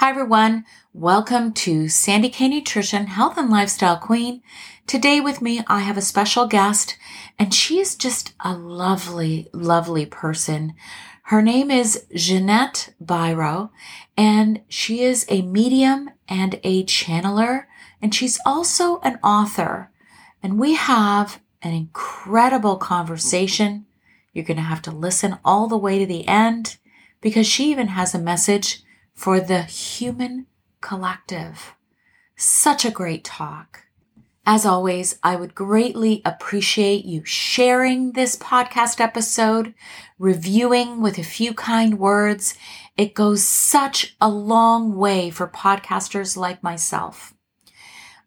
Hi, everyone. Welcome to Sandy K Nutrition, Health and Lifestyle Queen. Today with me, I have a special guest, and she is just a lovely, lovely person. Her name is Ginette Biro and she is a medium and a channeler, and she's also an author. And we have an incredible conversation. You're going to have to listen all the way to the end because she even has a message for the human collective. Such a great talk. As always, I would greatly appreciate you sharing this podcast episode, reviewing with a few kind words. It goes such a long way for podcasters like myself.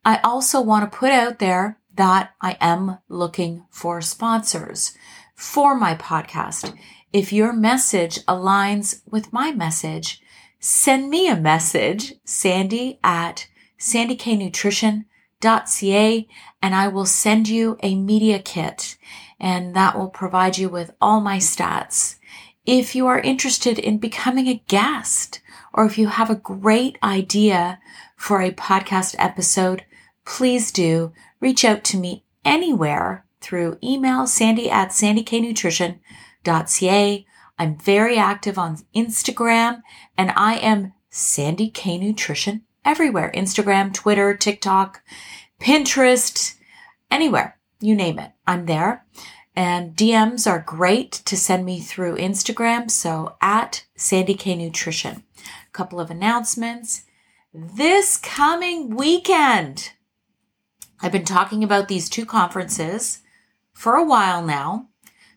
I also want to put out there that I am looking for sponsors for my podcast. If your message aligns with my message, send me a message, sandy at sandyknutrition.ca, and I will send you a media kit and that will provide you with all my stats. If you are interested in becoming a guest or if you have a great idea for a podcast episode, please do reach out to me anywhere through email sandy at sandyknutrition.ca I'm very active on Instagram and I am Sandy K Nutrition everywhere. Instagram, Twitter, TikTok, Pinterest, anywhere. You name it. I'm there. And DMs are great to send me through Instagram. So at Sandy K Nutrition. A couple of announcements. This coming weekend, I've been talking about these two conferences for a while now.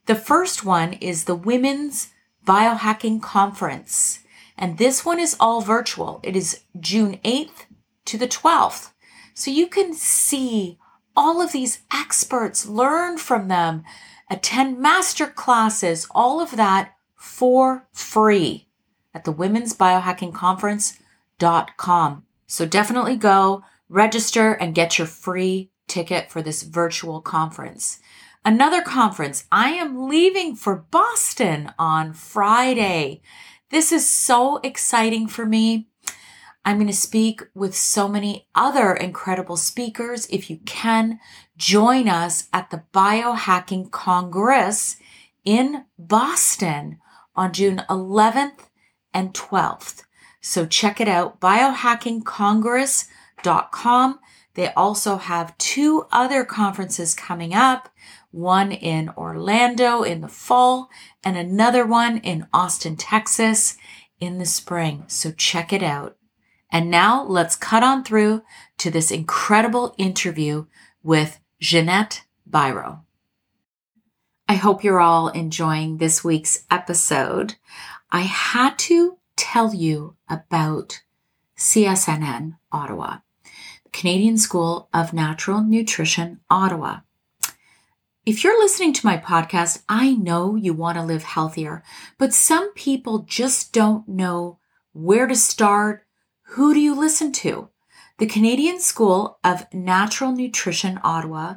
The first one is the Women's Biohacking Conference. And this one is all virtual. It is June 8th to the 12th. So you can see all of these experts, learn from them, attend master classes, all of that for free at the Women's Biohacking Conference.com. So definitely go register and get your free ticket for this virtual conference. Another conference. I am leaving for Boston on Friday. This is so exciting for me. I'm going to speak with so many other incredible speakers. If you can join us at the Biohacking Congress in Boston on June 11th and 12th. So check it out, biohackingcongress.com. They also have two other conferences coming up one in Orlando in the fall, and another one in Austin, Texas in the spring. So check it out. And now let's cut on through to this incredible interview with Ginette Biro. I hope you're all enjoying this week's episode. I had to tell you about CSNN Ottawa, the Canadian School of Natural Nutrition Ottawa. If you're listening to my podcast, I know you want to live healthier, but some people just don't know where to start. Who do you listen to? The Canadian School of Natural Nutrition Ottawa,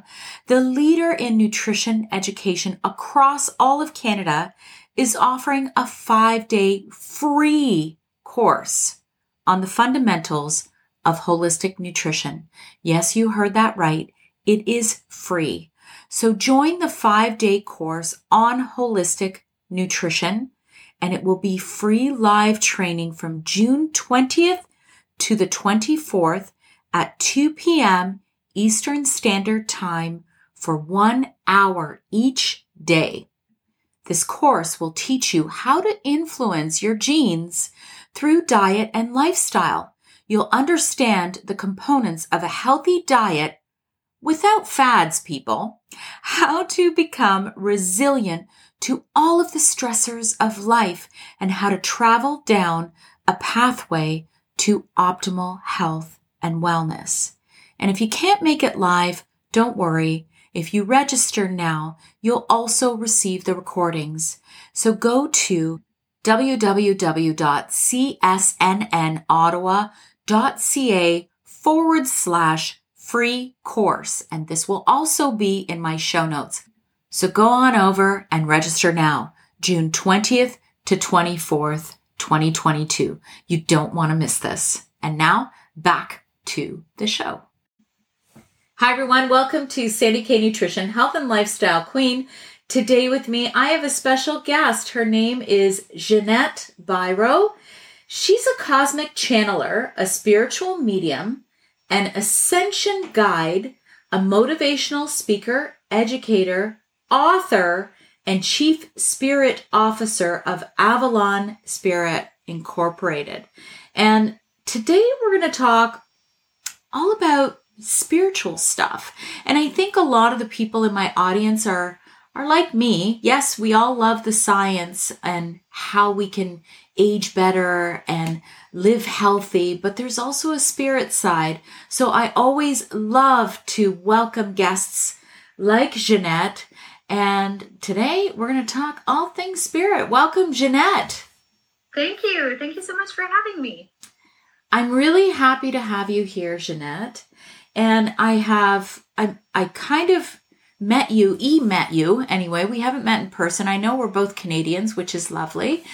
the leader in nutrition education across all of Canada, is offering a five day free course on the fundamentals of holistic nutrition. Yes, you heard that right. It is free. So join the five day course on holistic nutrition and it will be free live training from June 20th to the 24th at 2 p.m. Eastern Standard Time for one hour each day. This course will teach you how to influence your genes through diet and lifestyle. You'll understand the components of a healthy diet without fads, people, how to become resilient to all of the stressors of life and how to travel down a pathway to optimal health and wellness. And if you can't make it live, don't worry. If you register now, you'll also receive the recordings. So go to www.csnnottawa.ca forward slash free course. And this will also be in my show notes. So go on over and register now, June 20th to 24th, 2022. You don't want to miss this. And now back to the show. Hi, everyone. Welcome to Sandy K Nutrition, Health and Lifestyle Queen. Today with me, I have a special guest. Her name is Ginette Biro. She's a cosmic channeler, a spiritual medium, an ascension guide, a motivational speaker, educator, author, and chief spirit officer of Avalon Spirit Incorporated. And today we're going to talk all about spiritual stuff. And I think a lot of the people in my audience are are like me. Yes, we all love the science and how we can age better and live healthy, but there's also a spirit side. So I always love to welcome guests like Ginette. And today we're going to talk all things spirit. Welcome, Ginette. Thank you. Thank you so much for having me. I'm really happy to have you here, Ginette. And I have, I, I kind of met you, e met you anyway. We haven't met in person. I know we're both Canadians, which is lovely,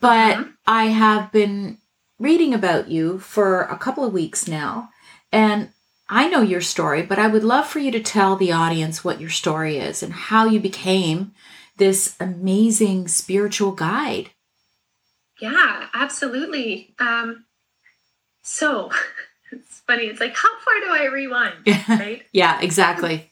but mm-hmm. I have been reading about you for a couple of weeks now. And I know your story, but I would love for you to tell the audience what your story is and how you became this amazing spiritual guide. Yeah, absolutely. Um, so it's funny. It's like, how far do I rewind? Right? yeah, exactly.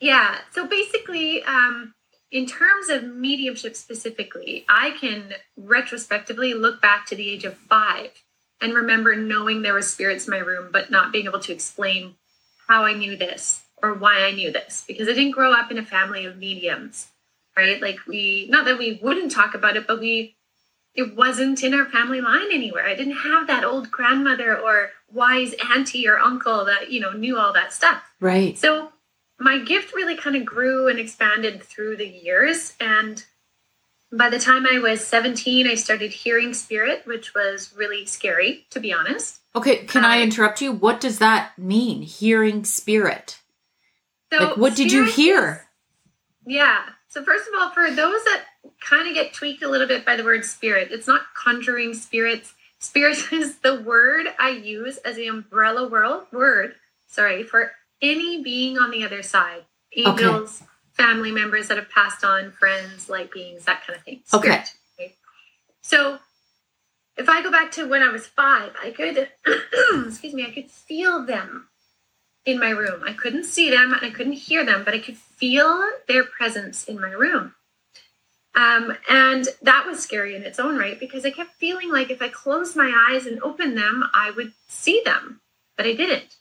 Yeah. So basically, um, in terms of mediumship specifically, I can retrospectively look back to the age of five and remember knowing there were spirits in my room, but not being able to explain how I knew this or why I knew this because I didn't grow up in a family of mediums, right? Like we, not that we wouldn't talk about it, but we, it wasn't in our family line anywhere. I didn't have that old grandmother or wise auntie or uncle that, you know, knew all that stuff. Right. So my gift really kind of grew and expanded through the years. And by the time I was 17, I started hearing spirit, which was really scary, to be honest. Okay, can um, I interrupt you? What does that mean, hearing spirit? So like, what did you hear? Is, yeah. So, first of all, for those that kind of get tweaked a little bit by the word spirit, it's not conjuring spirits. Spirit is the word I use as the umbrella world word, sorry, for any being on the other side angels okay. family members that have passed on friends light beings that kind of thing. Spirit, okay right? so if i go back to when i was five i could excuse me i could feel them in my room. I couldn't see them and i couldn't hear them but i could feel their presence in my room. Um, and that was scary in its own right because i kept feeling like if i closed my eyes and opened them i would see them but i didn't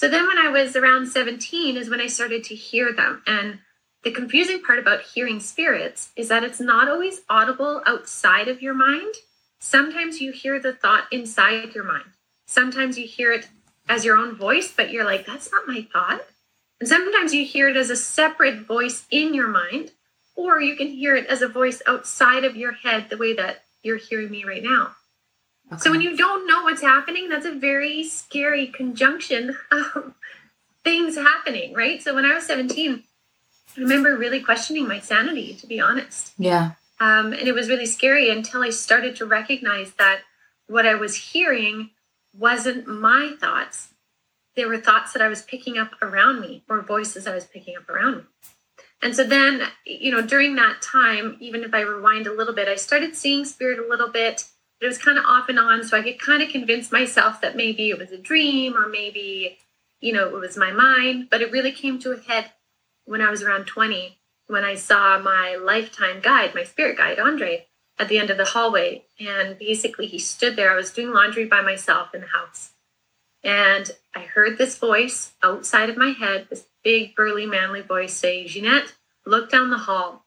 so then when I was around 17 is when I started to hear them. And the confusing part about hearing spirits is that it's not always audible outside of your mind. Sometimes you hear the thought inside your mind. Sometimes you hear it as your own voice, but you're like, that's not my thought. And sometimes you hear it as a separate voice in your mind, or you can hear it as a voice outside of your head, the way that you're hearing me right now. Okay. So when you don't know what's happening, that's a very scary conjunction of things happening, right? So when I was 17, I remember really questioning my sanity, to be honest. Yeah. Um, and it was really scary until I started to recognize that what I was hearing wasn't my thoughts. There were thoughts that I was picking up around me or voices I was picking up around me. And so then, you know, during that time, even if I rewind a little bit, I started seeing spirit a little bit it was kind of off and on. So I could kind of convince myself that maybe it was a dream or maybe, you know, it was my mind. But it really came to a head when I was around 20 when I saw my lifetime guide, my spirit guide, Andre, at the end of the hallway. And basically, he stood there. I was doing laundry by myself in the house. And I heard this voice outside of my head, this big, burly, manly voice say, Ginette, look down the hall.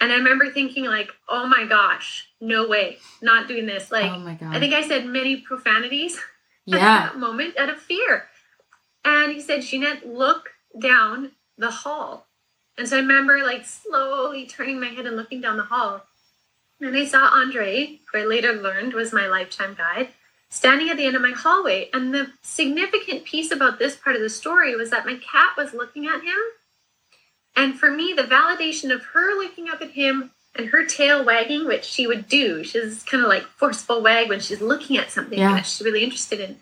And I remember thinking, like, oh my gosh, no way, not doing this. Like, oh my God. I think I said many profanities. at Yeah. that moment out of fear. And he said, Ginette, look down the hall. And so I remember like slowly turning my head and looking down the hall. And I saw Andre, who I later learned was my lifetime guide, standing at the end of my hallway. And the significant piece about this part of the story was that my cat was looking at him. And for me, the validation of her looking up at him and her tail wagging, which she would do, she's kind of like forceful wag when she's looking at something Yeah. that she's really interested in.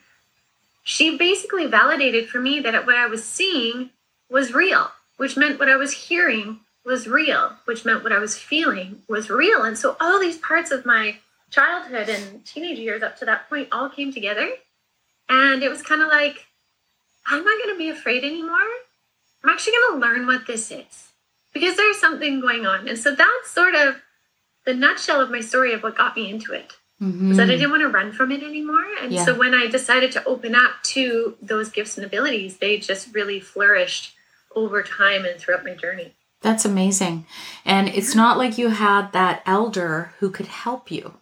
She basically validated for me that what I was seeing was real, which meant what I was hearing was real, which meant what I was feeling was real. And so all these parts of my childhood and teenage years up to that point all came together. And it was kind of like, I'm not going to be afraid anymore. I'm actually going to learn what this is because there's something going on. And so that's sort of the nutshell of my story of what got me into it was that I mm-hmm. didn't want to run from it anymore. And Yeah. so when I decided to open up to those gifts and abilities, they just really flourished over time and throughout my journey. That's amazing. And it's not like you had that elder who could help you,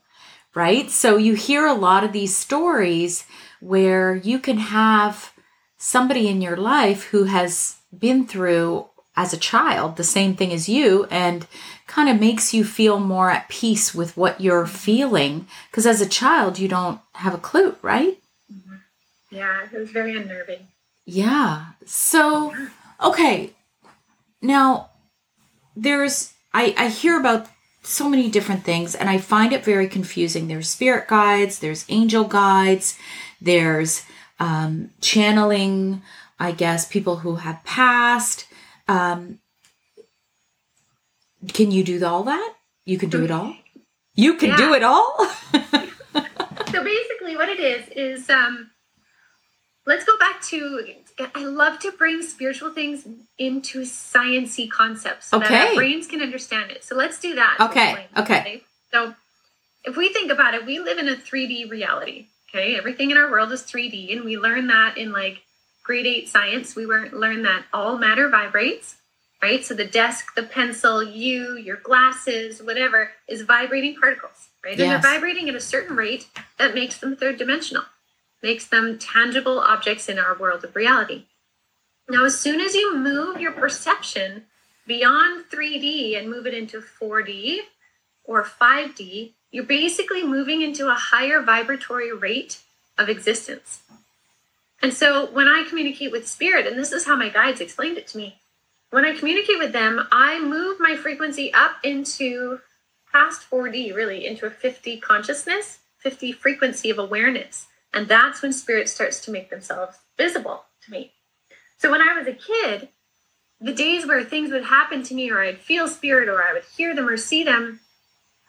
right? So you hear a lot of these stories where you can have somebody in your life who has been through as a child the same thing as you and kind of makes you feel more at peace with what you're feeling because as a child you don't have a clue, right? Yeah, it was very unnerving. Yeah. So, okay. Now, there's I I hear about so many different things and I find it very confusing. There's spirit guides, there's angel guides, there's um channeling, I guess people who have passed. Um can you do all that? You can do it all? You can do it all? So basically, what it is is um, let's go back to. I love to bring spiritual things into sciency concepts so that Okay. our brains can understand it. So let's do that. Okay, Explain, okay. So if we think about it, we live in a 3D reality. Okay, everything in our world is 3D, and we learn that in like grade eight science. We learn learn that all matter vibrates. Right, so the desk, the pencil, you, your glasses, whatever, is vibrating particles, right? And they're vibrating at a certain rate that makes them third dimensional, makes them tangible objects in our world of reality. Now, as soon as you move your perception beyond 3D and move it into 4D or 5D, you're basically moving into a higher vibratory rate of existence. And so when I communicate with spirit, and this is how my guides explained it to me, when I communicate with them, I move my frequency up into past 4D, really, into a 50 consciousness, 50 frequency of awareness. And that's when spirit starts to make themselves visible to me. So when I was a kid, the days where things would happen to me, or I'd feel spirit, or I would hear them or see them,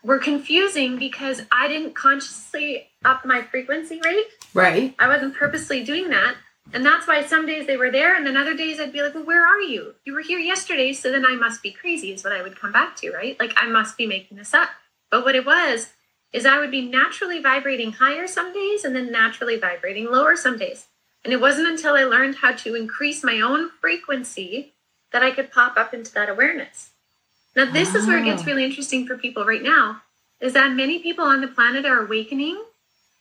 were confusing because I didn't consciously up my frequency rate. right. I wasn't purposely doing that. And that's why some days they were there, and then other days I'd be like, well, where are you? You were here yesterday, so then I must be crazy, is what I would come back to, right? Like I must be making this up. But what it was is I would be naturally vibrating higher some days and then naturally vibrating lower some days. And it wasn't until I learned how to increase my own frequency that I could pop up into that awareness. Now, this is where it gets Oh. really interesting for people right now is that many people on the planet are awakening,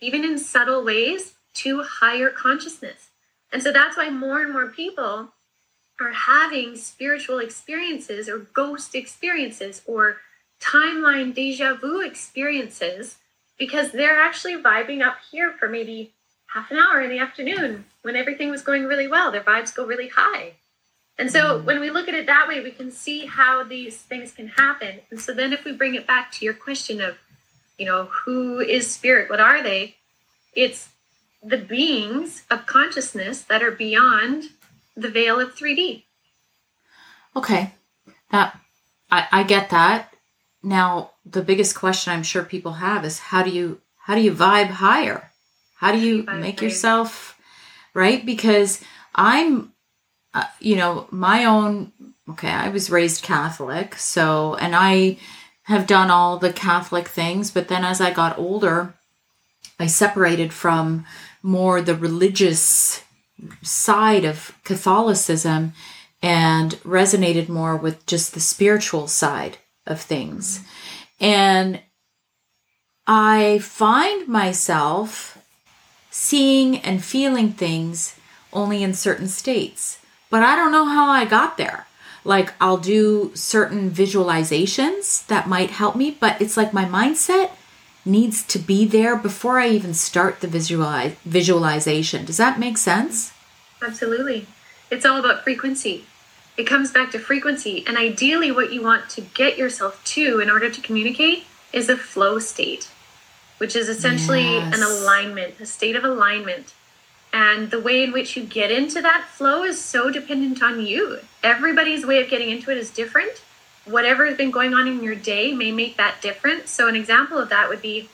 even in subtle ways, to higher consciousness. And so that's why more and more people are having spiritual experiences or ghost experiences or timeline deja vu experiences because they're actually vibing up here for maybe half an hour in the afternoon when everything was going really well. Their vibes go really high. And so when we look at it that way, we can see how these things can happen. And so then if we bring it back to your question of, you know, who is spirit? What are they? It's the beings of consciousness that are beyond the veil of 3D. Okay. That I, I get that. Now the biggest question I'm sure people have is how do you how do you vibe higher? How do you Vibe make higher. yourself right? Because I'm uh, you know, my own okay, I was raised Catholic, so and I have done all the Catholic things, but then as I got older, I separated from more the religious side of Catholicism and resonated more with just the spiritual side of things. And I find myself seeing and feeling things only in certain states. But I don't know how I got there. Like I'll do certain visualizations that might help me, but it's like my mindset needs to be there before I even start the visualize, visualization. Does that make sense? Absolutely. It's all about frequency. It comes back to frequency. And ideally, what you want to get yourself to in order to communicate is a flow state, which is essentially yes. an alignment, a state of alignment. And the way in which you get into that flow is so dependent on you. Everybody's way of getting into it is different. Whatever has been going on in your day may make that different. So, an example of that would be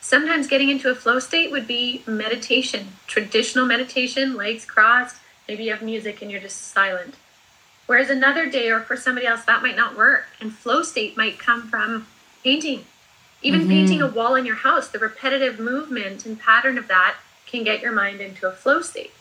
sometimes getting into a flow state would be meditation, traditional meditation, legs crossed. Maybe you have music and you're just silent. Whereas another day, or for somebody else, that might not work. And flow state might come from painting. Even mm-hmm. painting a wall in your house, the repetitive movement and pattern of that can get your mind into a flow state.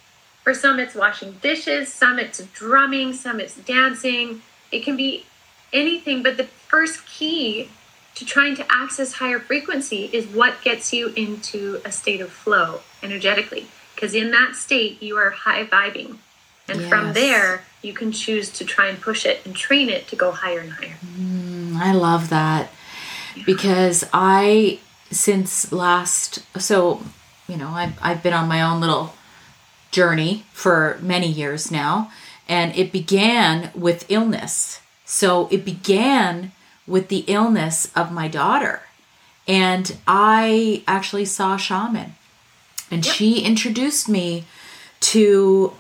For some, it's washing dishes, some it's drumming, some it's dancing. It can be anything, but the first key to trying to access higher frequency is what gets you into a state of flow energetically. Because in that state, you are high vibing. And yes. from there, you can choose to try and push it and train it to go higher and higher. Mm, I love that yeah. because I, since last, so you know, I've, I've been on my own little journey for many years now, and it began with illness. So it began with the illness of my daughter. And I actually saw a shaman, and yep. she introduced me to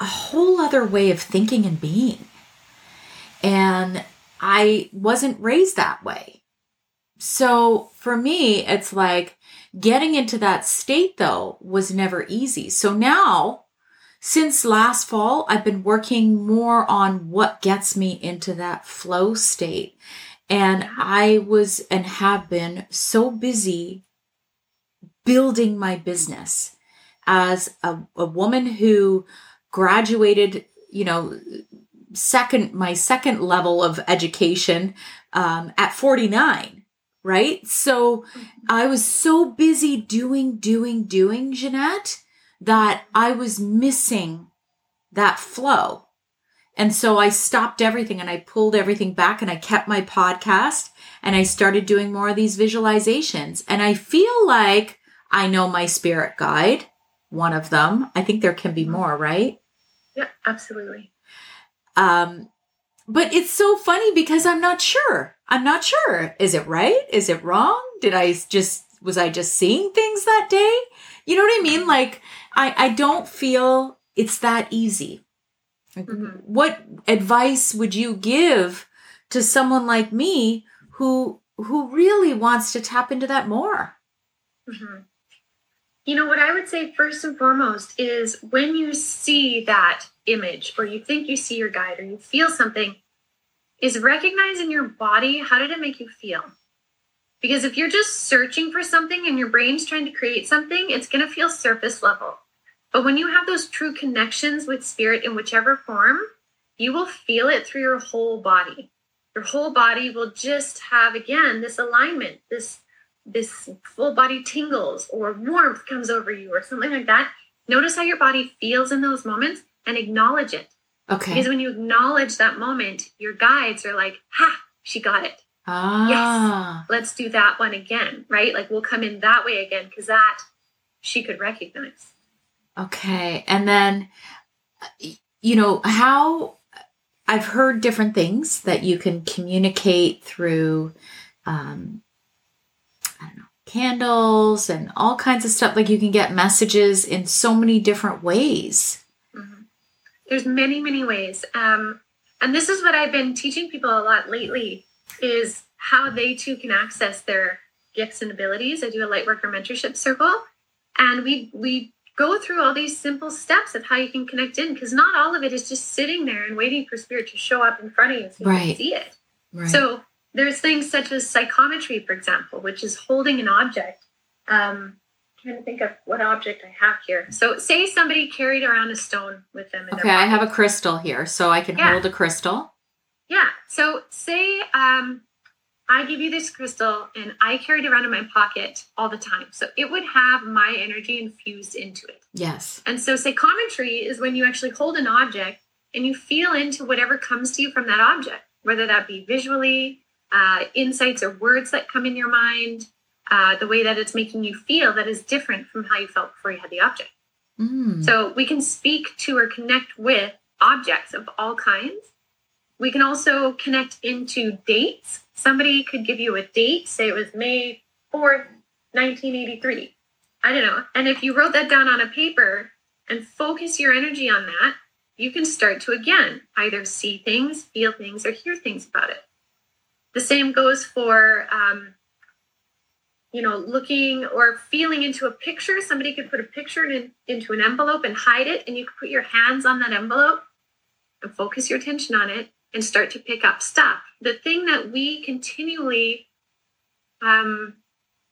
a whole other way of thinking and being. And I wasn't raised that way. So for me, it's like Getting into that state though was never easy. So now, since last fall, I've been working more on what gets me into that flow state. And I was and have been so busy building my business as a, a woman who graduated, you know, second, my second level of education um, at 49 right? So I was so busy doing, doing, doing, Ginette, that I was missing that flow. And so I stopped everything and I pulled everything back and I kept my podcast and I started doing more of these visualizations. And I feel like I know my spirit guide, one of them. I think there can be more, right? Yeah, absolutely. Um, but it's so funny because I'm not sure. I'm not sure. Is it right? Is it wrong? Did I just was I just seeing things that day? You know what I mean? Like I I don't feel it's that easy. Mm-hmm. What advice would you give to someone like me who who really wants to tap into that more? Mm-hmm. You know what I would say first and foremost is when you see that image or you think you see your guide or you feel something is recognize in your body how did it make you feel? Because if you're just searching for something and your brain's trying to create something it's going to feel surface level. But when you have those true connections with spirit in whichever form you will feel it through your whole body. Your whole body will just have again this alignment this this full body tingles or warmth comes over you or something like that notice how your body feels in those moments and acknowledge it. Okay. Because when you acknowledge that moment, your guides are like, ha, she got it. Ah. Yes, let's do that one again, right? Like we'll come in that way again because that she could recognize. Okay. And then, you know, how I've heard different things that you can communicate through, um, I don't know, candles and all kinds of stuff. Like you can get messages in so many different ways. There's many, many ways. Um, and this is what I've been teaching people a lot lately is how they too can access their gifts and abilities. I do a light worker mentorship circle and we we go through all these simple steps of how you can connect in because not all of it is just sitting there and waiting for spirit to show up in front of you so you right. can see it. Right. So there's things such as psychometry, for example, which is holding an object. Um, trying to think of what object I have here. So, say somebody carried around a stone with them. okay, I have a crystal here, so I can yeah. hold a crystal. Yeah. So, say um, I give you this crystal and I carry it around in my pocket all the time. So it would have my energy infused into it. Yes. And so psychometry is when you actually hold an object and you feel into whatever comes to you from that object, whether that be visually, uh, insights or words that come in your mind, uh, the way that it's making you feel that is different from how you felt before you had the object. Mm. So we can speak to or connect with objects of all kinds. We can also connect into dates. Somebody could give you a date, say it was May 4th, 1983. I don't know. And if you wrote that down on a paper and focus your energy on that, you can start to again either see things, feel things, or hear things about it. The same goes for um, you know, looking or feeling into a picture. Somebody could put a picture in, into an envelope and hide it, and you could put your hands on that envelope and focus your attention on it and start to pick up stuff. The thing that we continually um,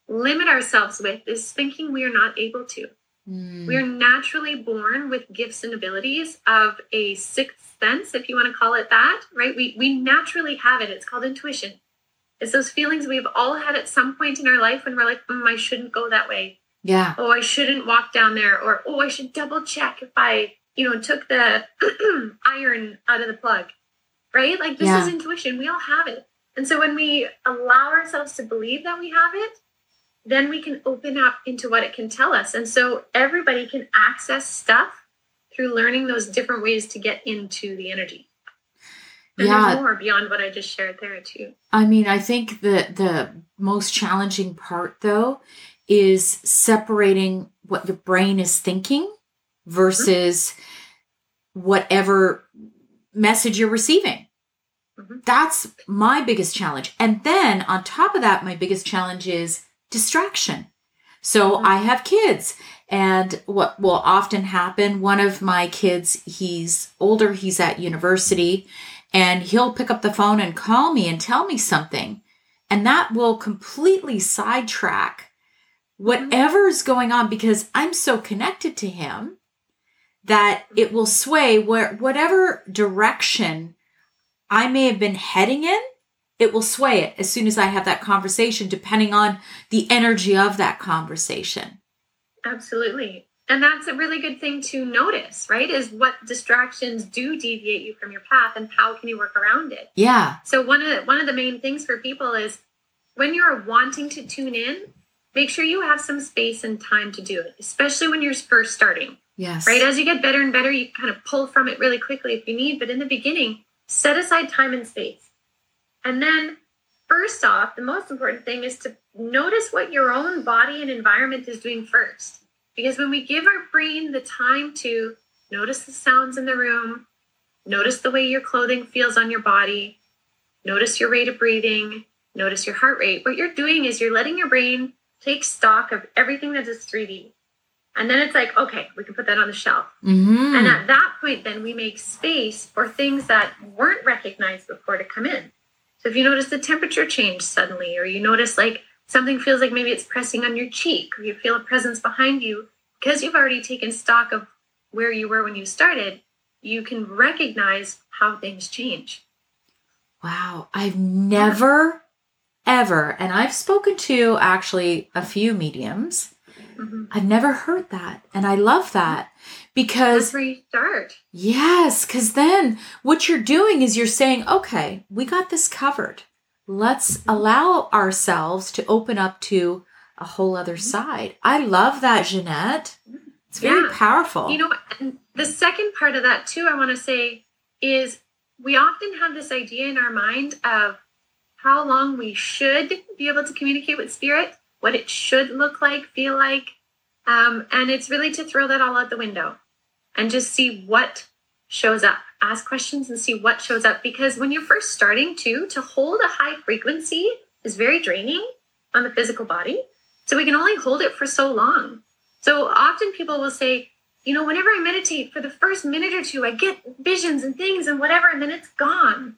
limit ourselves with is thinking we are not able to. Mm. We are naturally born with gifts and abilities of a sixth sense, if you want to call it that, right? We, we naturally have it. It's called intuition. It's those feelings we've all had at some point in our life when we're like, mm, I shouldn't go that way. Yeah. Oh, I shouldn't walk down there. Or, oh, I should double check if I, you know, took the iron out of the plug, right? Like this Yeah. is intuition. We all have it. And so when we allow ourselves to believe that we have it, then we can open up into what it can tell us. And so everybody can access stuff through learning those different ways to get into the energy. And Yeah. there's more beyond what I just shared there too. I mean, I think the the most challenging part though is separating what your brain is thinking versus whatever message you're receiving. Mhm. That's my biggest challenge. And then on top of that, my biggest challenge is distraction. So Mhm. I have kids and what will often happen, one of my kids, he's older, he's at university, and he'll pick up the phone and call me and tell me something. And that will completely sidetrack whatever's going on because I'm so connected to him that it will sway where whatever direction I may have been heading in, it will sway it as soon as I have that conversation, depending on the energy of that conversation. Absolutely. And that's a really good thing to notice, right? Is what distractions do deviate you from your path and how can you work around it? Yeah. So one of the, one of the main things for people is when you're wanting to tune in, make sure you have some space and time to do it, especially when you're first starting. Yes. Right? As you get better and better, you kind of pull from it really quickly if you need, but in the beginning, set aside time and space. And then first off, the most important thing is to notice what your own body and environment is doing first. Because when we give our brain the time to notice the sounds in the room, notice the way your clothing feels on your body, notice your rate of breathing, notice your heart rate, what you're doing is you're letting your brain take stock of everything that is 3D. And then it's like, okay, we can put that on the shelf. hmm And at that point, then we make space for things that weren't recognized before to come in. So if you notice the temperature change suddenly, or you notice like something feels like maybe it's pressing on your cheek, or you feel a presence behind you, because you've already taken stock of where you were when you started, you can recognize how things change. Wow. I've never, ever, and I've spoken to actually a few mediums. Mhm. I've never heard that. And I love that because you start. Yes, because then what you're doing is you're saying, okay, we got this covered. Let's allow ourselves to open up to a whole other side. I love that, Ginette. It's very Yeah. powerful. You know, the second part of that too, I want to say is we often have this idea in our mind of how long we should be able to communicate with spirit, what it should look like, feel like. Um, and it's really to throw that all out the window and just see what shows up. Ask questions and see what shows up. Because when you're first starting to, to hold a high frequency is very draining on the physical body. So we can only hold it for so long. So often people will say, you know, whenever I meditate for the first minute or two, I get visions and things and whatever, and then it's gone.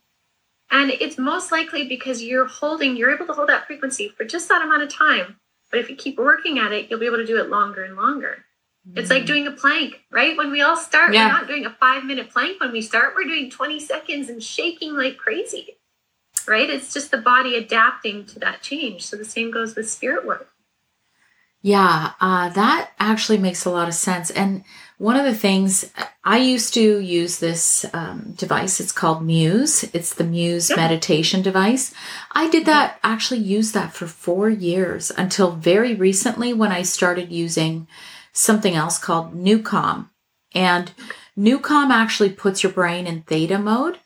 And it's most likely because you're holding, you're able to hold that frequency for just that amount of time. But if you keep working at it, you'll be able to do it longer and longer. It's like doing a plank, right? When we all start, Yeah. we're not doing a five minute plank. When we start, we're doing 20 seconds and shaking like crazy. right? It's just the body adapting to that change. So the same goes with spirit work. Yeah, uh, that actually makes a lot of sense. And one of the things I used to use this um, device, it's called Muse. It's the Muse Yep. meditation device. I did that, actually use that for four years until very recently when I started using something else called NuCalm. And NuCalm actually puts your brain in theta mode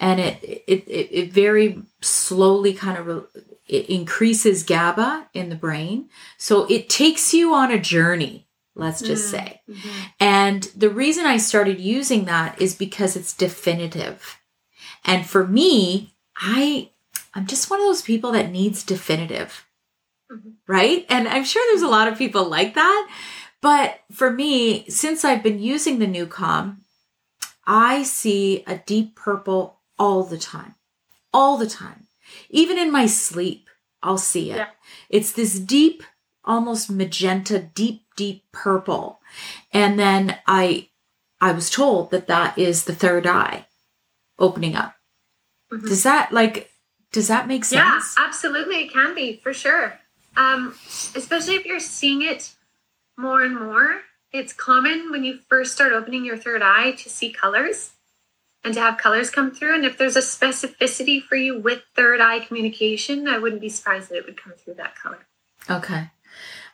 and it, it, it, it very slowly kind of re- it increases GABA in the brain. So it takes you on a journey, let's just say. And the reason I started using that is because it's definitive. And for me, I I'm just one of those people that needs definitive. Mhm. Right? And I'm sure there's a lot of people like that. But for me, since I've been using the new NuCalm, I see a deep purple all the time. All the time. Even in my sleep, I'll see it. Yeah. It's this deep, almost magenta, deep, deep purple. And then I I was told that that is the third eye opening up. Mhm. Does that like does that make sense? Yeah, absolutely. It can be for sure. Um, especially if you're seeing it more and more. It's common when you first start opening your third eye to see colors and to have colors come through. And if there's a specificity for you with third eye communication, I wouldn't be surprised that it would come through that color. Okay.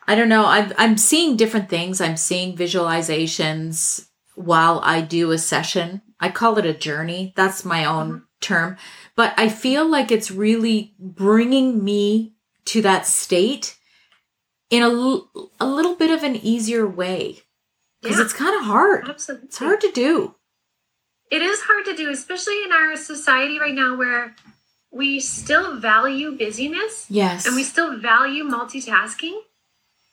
I don't know. I'm I'm seeing different things. I'm seeing visualizations while I do a session. I call it a journey. That's my own mm-hmm. term. But I feel like it's really bringing me to that state in a, a little bit of an easier way because Yeah. it's kind of hard. Absolutely. It's hard to do. It is hard to do, especially in our society right now where we still value busyness Yes. and we still value multitasking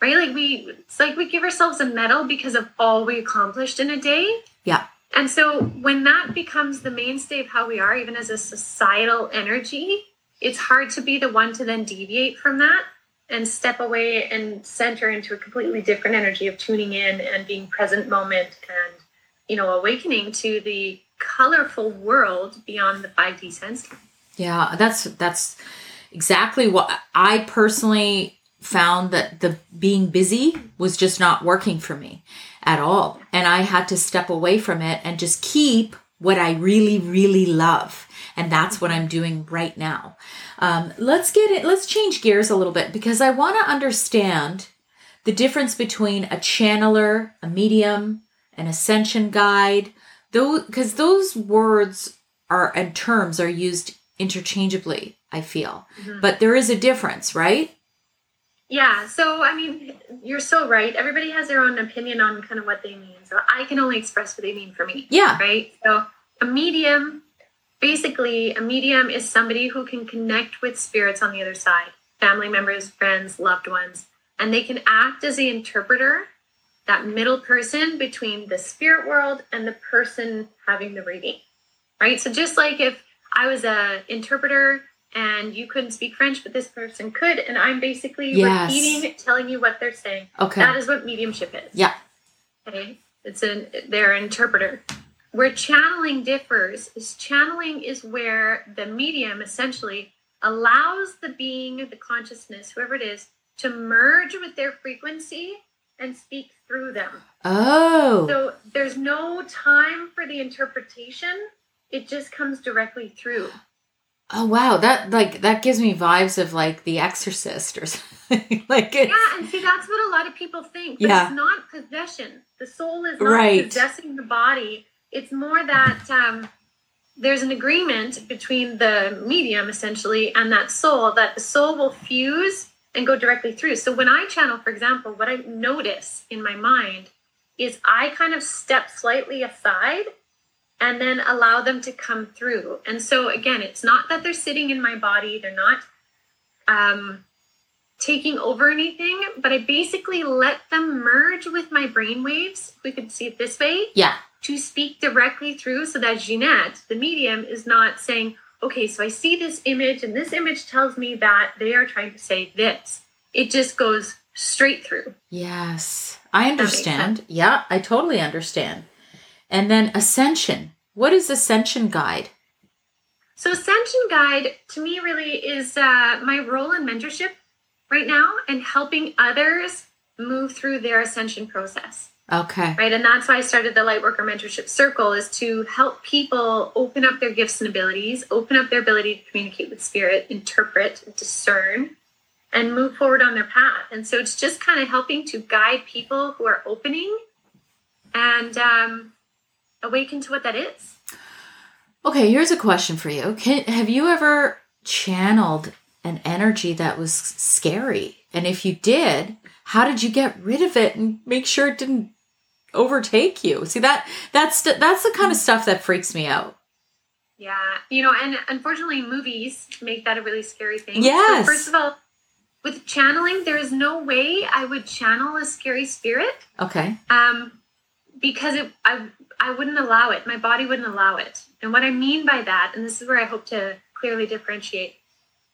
right like we it's like we give ourselves a medal because of all we accomplished in a day yeah. and so when that becomes the mainstay of how we are even as a societal energy it's hard to be the one to then deviate from that and step away and center into a completely different energy of tuning in and being present moment and you know awakening to the colorful world beyond the 5d sense Yeah, that's that's exactly what I personally found that the being busy was just not working for me at all. And I had to step away from it and just keep what I really, really love. And that's what I'm doing right now. Um, let's get it, let's change gears a little bit because I want to understand the difference between a channeler, a medium, an ascension guide, those because those words are and terms are used interchangeably, I feel. But there is a difference, right? Yeah, so I mean, you're so right. Everybody has their own opinion on kind of what they mean. So I can only express what they mean for me. Yeah. Right? So a medium, basically, a medium is somebody who can connect with spirits on the other side family members, friends, loved ones. And they can act as the interpreter, that middle person between the spirit world and the person having the reading. Right? So just like if I was a interpreter and you couldn't speak French, but this person could, and I'm basically Yes. repeating, telling you what they're saying. Okay. That is what mediumship is. Yeah. Okay. It's an they're interpreter. Where channeling differs is channeling is where the medium essentially allows the being, the consciousness, whoever it is, to merge with their frequency and speak through them. Oh. So there's no time for the interpretation. It just comes directly through. Oh wow, that like that gives me vibes of like The Exorcist or something. like Yeah, and see, that's what a lot of people think. But Yeah. it's not possession. The soul is not Right. possessing the body. It's more that um, there's an agreement between the medium, essentially, and that soul, that the soul will fuse and go directly through. So when I channel, for example, what I notice in my mind is I kind of step slightly aside and then allow them to come through. And so again, it's not that they're sitting in my body, they're not um, taking over anything, but I basically let them merge with my brain waves. We could see it this way yeah. to speak directly through so that Ginette, the medium, is not saying, okay, so I see this image and this image tells me that they are trying to say this. It just goes straight through. Yes. I understand. Yeah, I totally understand. And then Ascension. What is Ascension Guide? So, Ascension Guide to me really is uh, my role in mentorship right now and helping others move through their ascension process. Okay. Right. And that's why I started the Lightworker Mentorship Circle is to help people open up their gifts and abilities, open up their ability to communicate with spirit, interpret, discern, and move forward on their path. And so it's just kind of helping to guide people who are opening and um, awaken to what that is. Okay, here's a question for you. Can, have you ever channeled an energy that was scary? And if you did, how did you get rid of it and make sure it didn't overtake you? See that that's that's the kind of stuff that freaks me out. Yeah, you know, and unfortunately, movies make that a really scary thing. Yes. So first of all, with channeling, there is no way I would channel a scary spirit. Okay. Um, because it, I I wouldn't allow it. My body wouldn't allow it. And what I mean by that, and this is where I hope to clearly differentiate.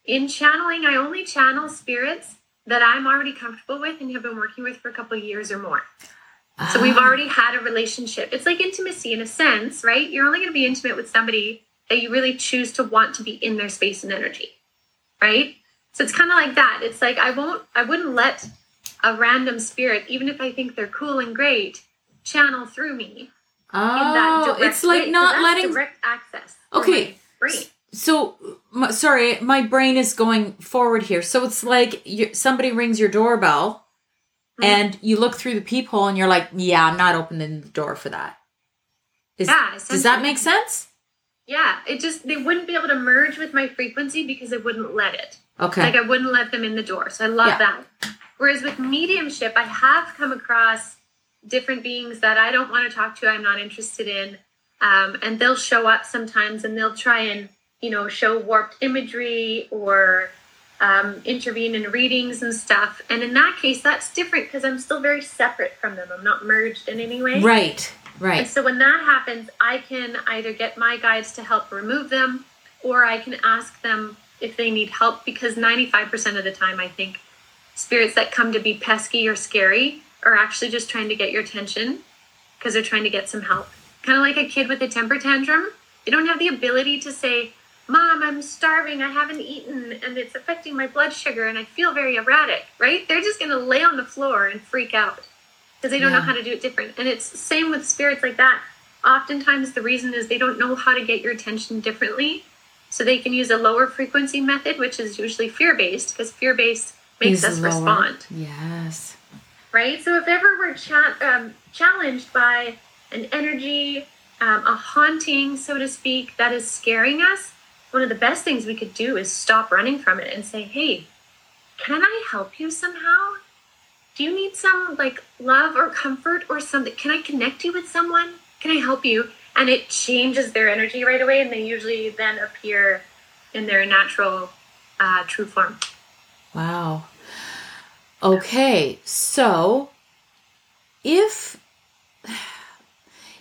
In channeling, I only channel spirits that I'm already comfortable with and have been working with for a couple of years or more. So we've Ah. already had a relationship. It's like intimacy in a sense, right? You're only going to be intimate with somebody that you really choose to want to be in their space and energy, right? So it's kind of like that. It's like I won't, I wouldn't let a random spirit, even if I think they're cool and great, channel through me. Oh, it's like way, not letting. direct access. Okay. brain. So, my, sorry, my brain is going forward here. So it's like you, somebody rings your doorbell, Mhm. and you look through the peephole, and you're like, "Yeah, I'm not opening the door for that." Is, Yeah, does that make sense? Yeah, it just they wouldn't be able to merge with my frequency because I wouldn't let it. Okay. Like I wouldn't let them in the door. So I love Yeah. that. Whereas with mediumship, I have come across different beings that I don't want to talk to, I'm not interested in. Um, and they'll show up sometimes and they'll try and, you know, show warped imagery or um, intervene in readings and stuff. And in that case, that's different because I'm still very separate from them. I'm not merged in any way. right. Right. And so when that happens, I can either get my guides to help remove them or I can ask them if they need help because 95% of the time, I think spirits that come to be pesky or scary are actually just trying to get your attention because they're trying to get some help. Kind of like a kid with a temper tantrum. They don't have the ability to say, Mom, I'm starving, I haven't eaten, and it's affecting my blood sugar, and I feel very erratic, right? They're just going to lay on the floor and freak out because they don't know how to do it different. And it's same with spirits like that. Oftentimes, the reason is they don't know how to get your attention differently. So they can use a lower frequency method, which is usually fear based, because fear based makes Is us lower. respond, Yes. Right? So if ever we're cha- um, challenged by an energy, um, a haunting, so to speak, that is scaring us, one of the best things we could do is stop running from it and say, hey, can I help you somehow? Do you need some like love or comfort or something? Can I connect you with someone? Can I help you? And it changes their energy right away, and they usually then appear in their natural, uh, true form. Wow. Okay, so if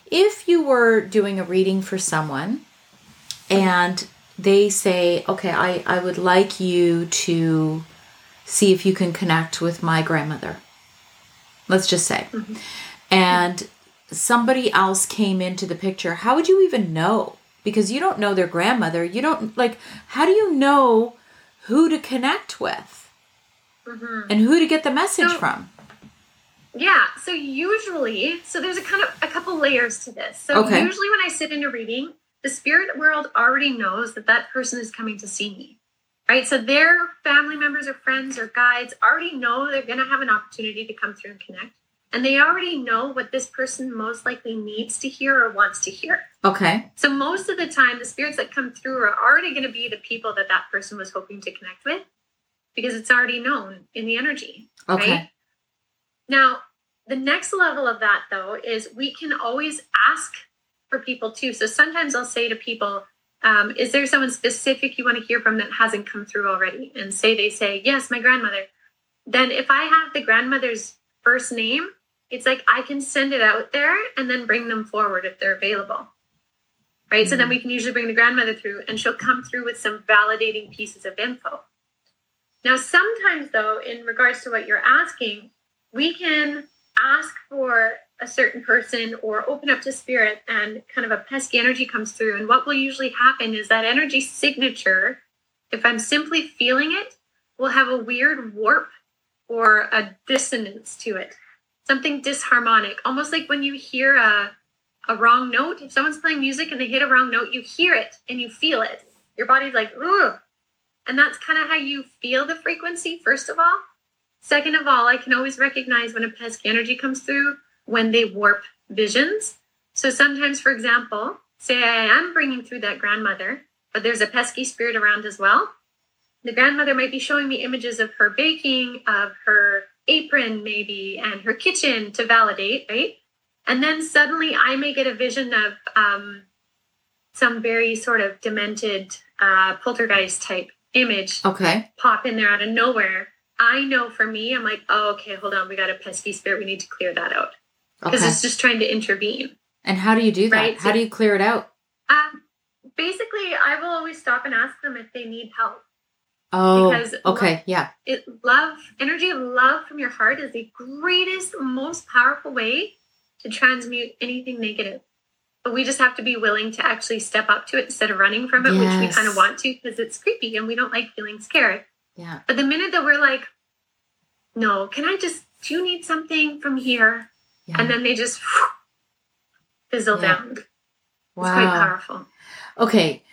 if you were doing a reading for someone and they say, "Okay, I I would like you to see if you can connect with my grandmother." Let's just say. Mm-hmm. And somebody else came into the picture. How would you even know? Because you don't know their grandmother. You don't like how do you know who to connect with? Mm-hmm. and who to get the message So- from. Yeah. So usually, so there's a kind of a couple layers to this. So Okay. usually, when I sit in a reading, the spirit world already knows that that person is coming to see me, right? So their family members or friends or guides already know they're going to have an opportunity to come through and connect, and they already know what this person most likely needs to hear or wants to hear. Okay. So most of the time, the spirits that come through are already going to be the people that that person was hoping to connect with, because it's already known in the energy. Okay. Right? Now, the next level of that, though, is we can always ask for people too. So sometimes I'll say to people, um, is there someone specific you want to hear from that hasn't come through already? And say they say, yes, my grandmother. Then if I have the grandmother's first name, it's like I can send it out there and then bring them forward if they're available. Right. So then we can usually bring the grandmother through and she'll come through with some validating pieces of info. Now, sometimes, though, in regards to what you're asking, we can ask for a certain person or open up to spirit and kind of a pesky energy comes through. And what will usually happen is that energy signature, if I'm simply feeling it, will have a weird warp or a dissonance to it, something disharmonic, almost like when you hear a, a wrong note. If someone's playing music and they hit a wrong note, you hear it and you feel it. Your body's like, ugh. And that's kind of how you feel the frequency, first of all. Second of all, I can always recognize when a pesky energy comes through when they warp visions. So sometimes, for example, say I am bringing through that grandmother, but there's a pesky spirit around as well. The grandmother might be showing me images of her baking, of her apron, maybe, and her kitchen to validate, right? And then suddenly I may get a vision of um, some very sort of demented uh, poltergeist type image Okay. pop in there out of nowhere. I know for me, I'm like, oh, okay, hold on, we got a pesky spirit. We need to clear that out because Okay. it's just trying to intervene. And how do you do that? Right, How so- do you clear it out? Um, basically, I will always stop and ask them if they need help. Oh, Because- okay. Yeah. It love, energy of love from your heart is the greatest, most powerful way to transmute anything negative. But we just have to be willing to actually step up to it instead of running from it, which we kind of want to because it's creepy and we don't like feeling scared. Yeah. But the minute that we're like, no, can I just, do you need something from here? yeah. And then they just fizzle Yeah. down. It's quite powerful. Okay.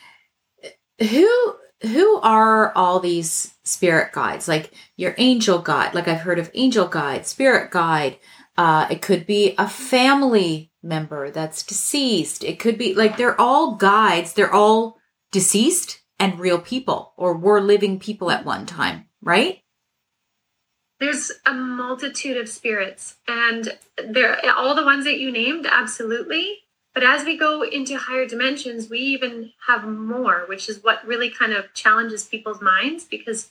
Who who are all these spirit guides? Like your angel guide. Like I've heard of angel guide, spirit guide. Uh, it could be a family member that's deceased. It could be like they're all guides. They're all deceased and real people or were living people at one time, right? There's a multitude of spirits, and they're all the ones that you named, absolutely. But as we go into higher dimensions, we even have more, which is what really kind of challenges people's minds because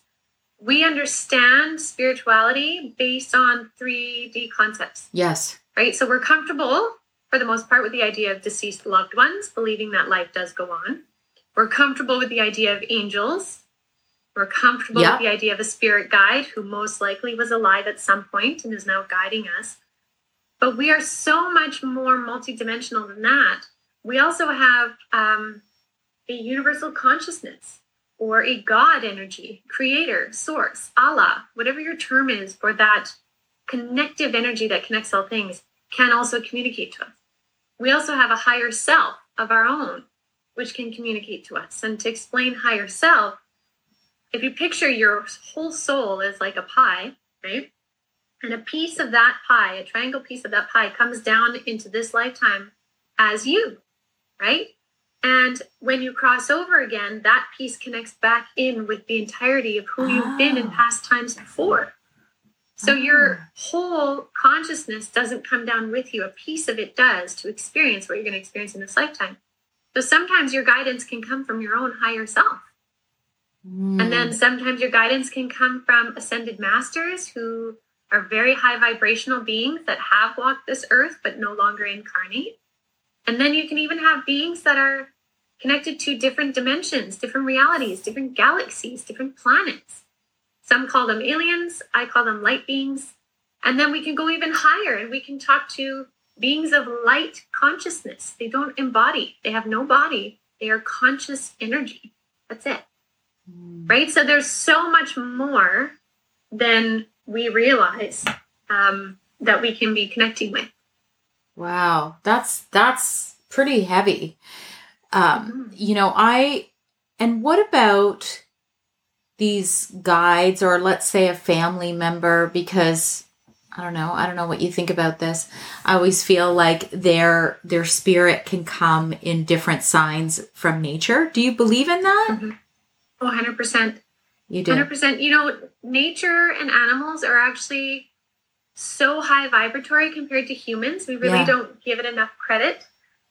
we understand spirituality based on 3D concepts, Yes. right? So we're comfortable, for the most part, with the idea of deceased loved ones, believing that life does go on. We're comfortable with the idea of angels. We're comfortable Yeah. with the idea of a spirit guide who most likely was alive at some point and is now guiding us. But we are so much more multidimensional than that. We also have um, a universal consciousness or a God energy, creator, source, Allah, whatever your term is for that connective energy that connects all things, can also communicate to us. We also have a higher self of our own, which can communicate to us. And to explain higher self, if you picture your whole soul as like a pie, right? And a piece of that pie, a triangle piece of that pie, comes down into this lifetime as you, right? And when you cross over again, that piece connects back in with the entirety of who you've been in Ah. past times before. So your whole consciousness doesn't come down with you. A piece of it does to experience what you're going to experience in this lifetime. So sometimes your guidance can come from your own higher self. Mm. And then sometimes your guidance can come from ascended masters who are very high vibrational beings that have walked this earth but no longer incarnate. And then you can even have beings that are connected to different dimensions, different realities, different galaxies, different planets. Some call them aliens, I call them light beings. And then we can go even higher and we can talk to beings of light consciousness. They don't embody, they have no body, they are conscious energy. That's it Mm. right? So there's so much more than we realize um, that we can be connecting with. Wow, that's that's pretty heavy. Um, Mhm. you know, I and what about these guides or let's say a family member because I don't know, I don't know what you think about this. I always feel like their their spirit can come in different signs from nature. Do you believe in that? Oh, 100%. You do. 100%. You know, nature and animals are actually so high vibratory compared to humans. We really Yeah. don't give it enough credit.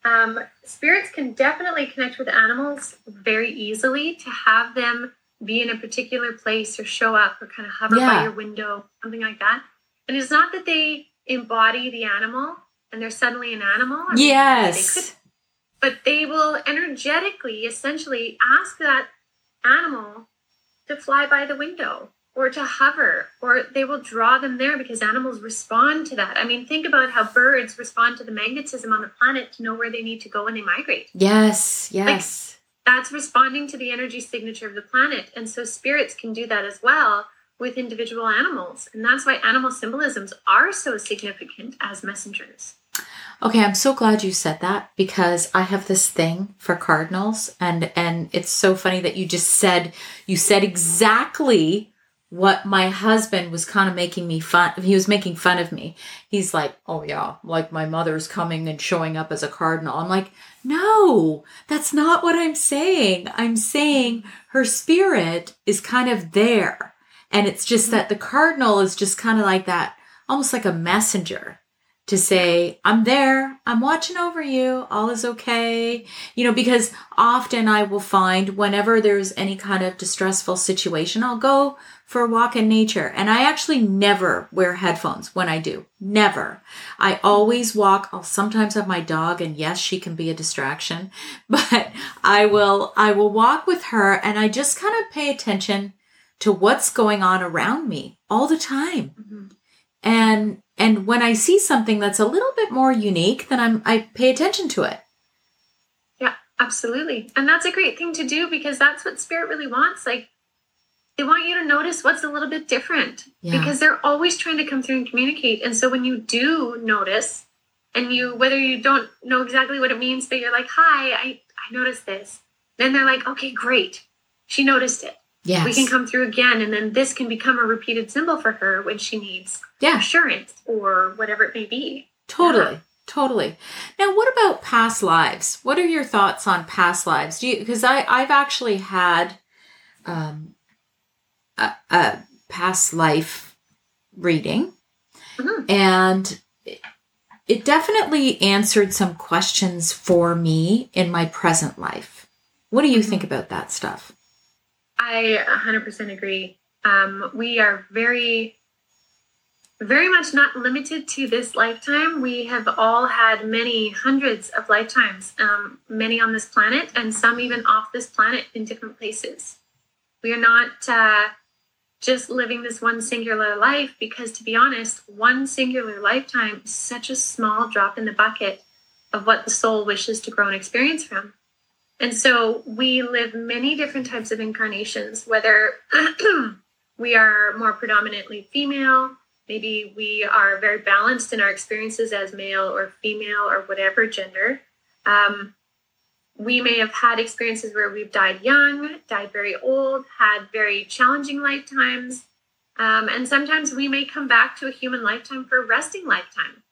Um, spirits can definitely connect with animals very easily to have them be in a particular place or show up or kind of hover by your window, something like that. And it's not that they embody the animal and they're suddenly an animal. I mean, They could Yes. but they will energetically essentially ask that animal to fly by the window or to hover, or they will draw them there because animals respond to that. I mean, think about how birds respond to the magnetism on the planet to know where they need to go when they migrate. Yes, yes. Like, that's responding to the energy signature of the planet. And so spirits can do that as well with individual animals. And that's why animal symbolisms are so significant as messengers. Okay, I'm so glad you said that because I have this thing for cardinals and and it's so funny that you just said you said exactly what my husband was kind of making me fun he was making fun of me. He's like, "Oh yeah, like my mother's coming and showing up as a cardinal." I'm like, "No, that's not what I'm saying. I'm saying her spirit is kind of there." And it's just mm-hmm. that the cardinal is just kind of like that almost like a messenger to say, I'm there, I'm watching over you, all is okay. You know, because often I will find whenever there's any kind of distressful situation, I'll go for a walk in nature. And I actually never wear headphones when I do. Never. I always walk. I'll sometimes have my dog and yes, she can be a distraction, but I will, I will walk with her and I just kind of pay attention to what's going on around me all the time. Mm-hmm. And and when I see something that's a little bit more unique, then I'm I pay attention to it. Yeah, absolutely. And that's a great thing to do because that's what spirit really wants. Like they want you to notice what's a little bit different yeah. because they're always trying to come through and communicate. And so when you do notice and you whether you don't know exactly what it means, but you're like, "Hi, I I noticed this." Then they're like, "Okay, great. She noticed it." Yes. We can come through again, and then this can become a repeated symbol for her when she needs yeah. assurance or whatever it may be. Totally. Yeah. Totally. Now, what about past lives? What are your thoughts on past lives? Do you because I I've actually had um, a, a past life reading, mm-hmm. and it definitely answered some questions for me in my present life. What do you mm-hmm. think about that stuff? I 100% agree. Um, we are very, very much not limited to this lifetime. We have all had many hundreds of lifetimes, um, many on this planet, and some even off this planet in different places. We are not uh, just living this one singular life because, to be honest, one singular lifetime is such a small drop in the bucket of what the soul wishes to grow and experience from. And so we live many different types of incarnations, whether we are more predominantly female, maybe we are very balanced in our experiences as male or female or whatever gender. Um, we may have had experiences where we've died young, died very old, had very challenging lifetimes. Um, and sometimes we may come back to a human lifetime for a resting lifetime.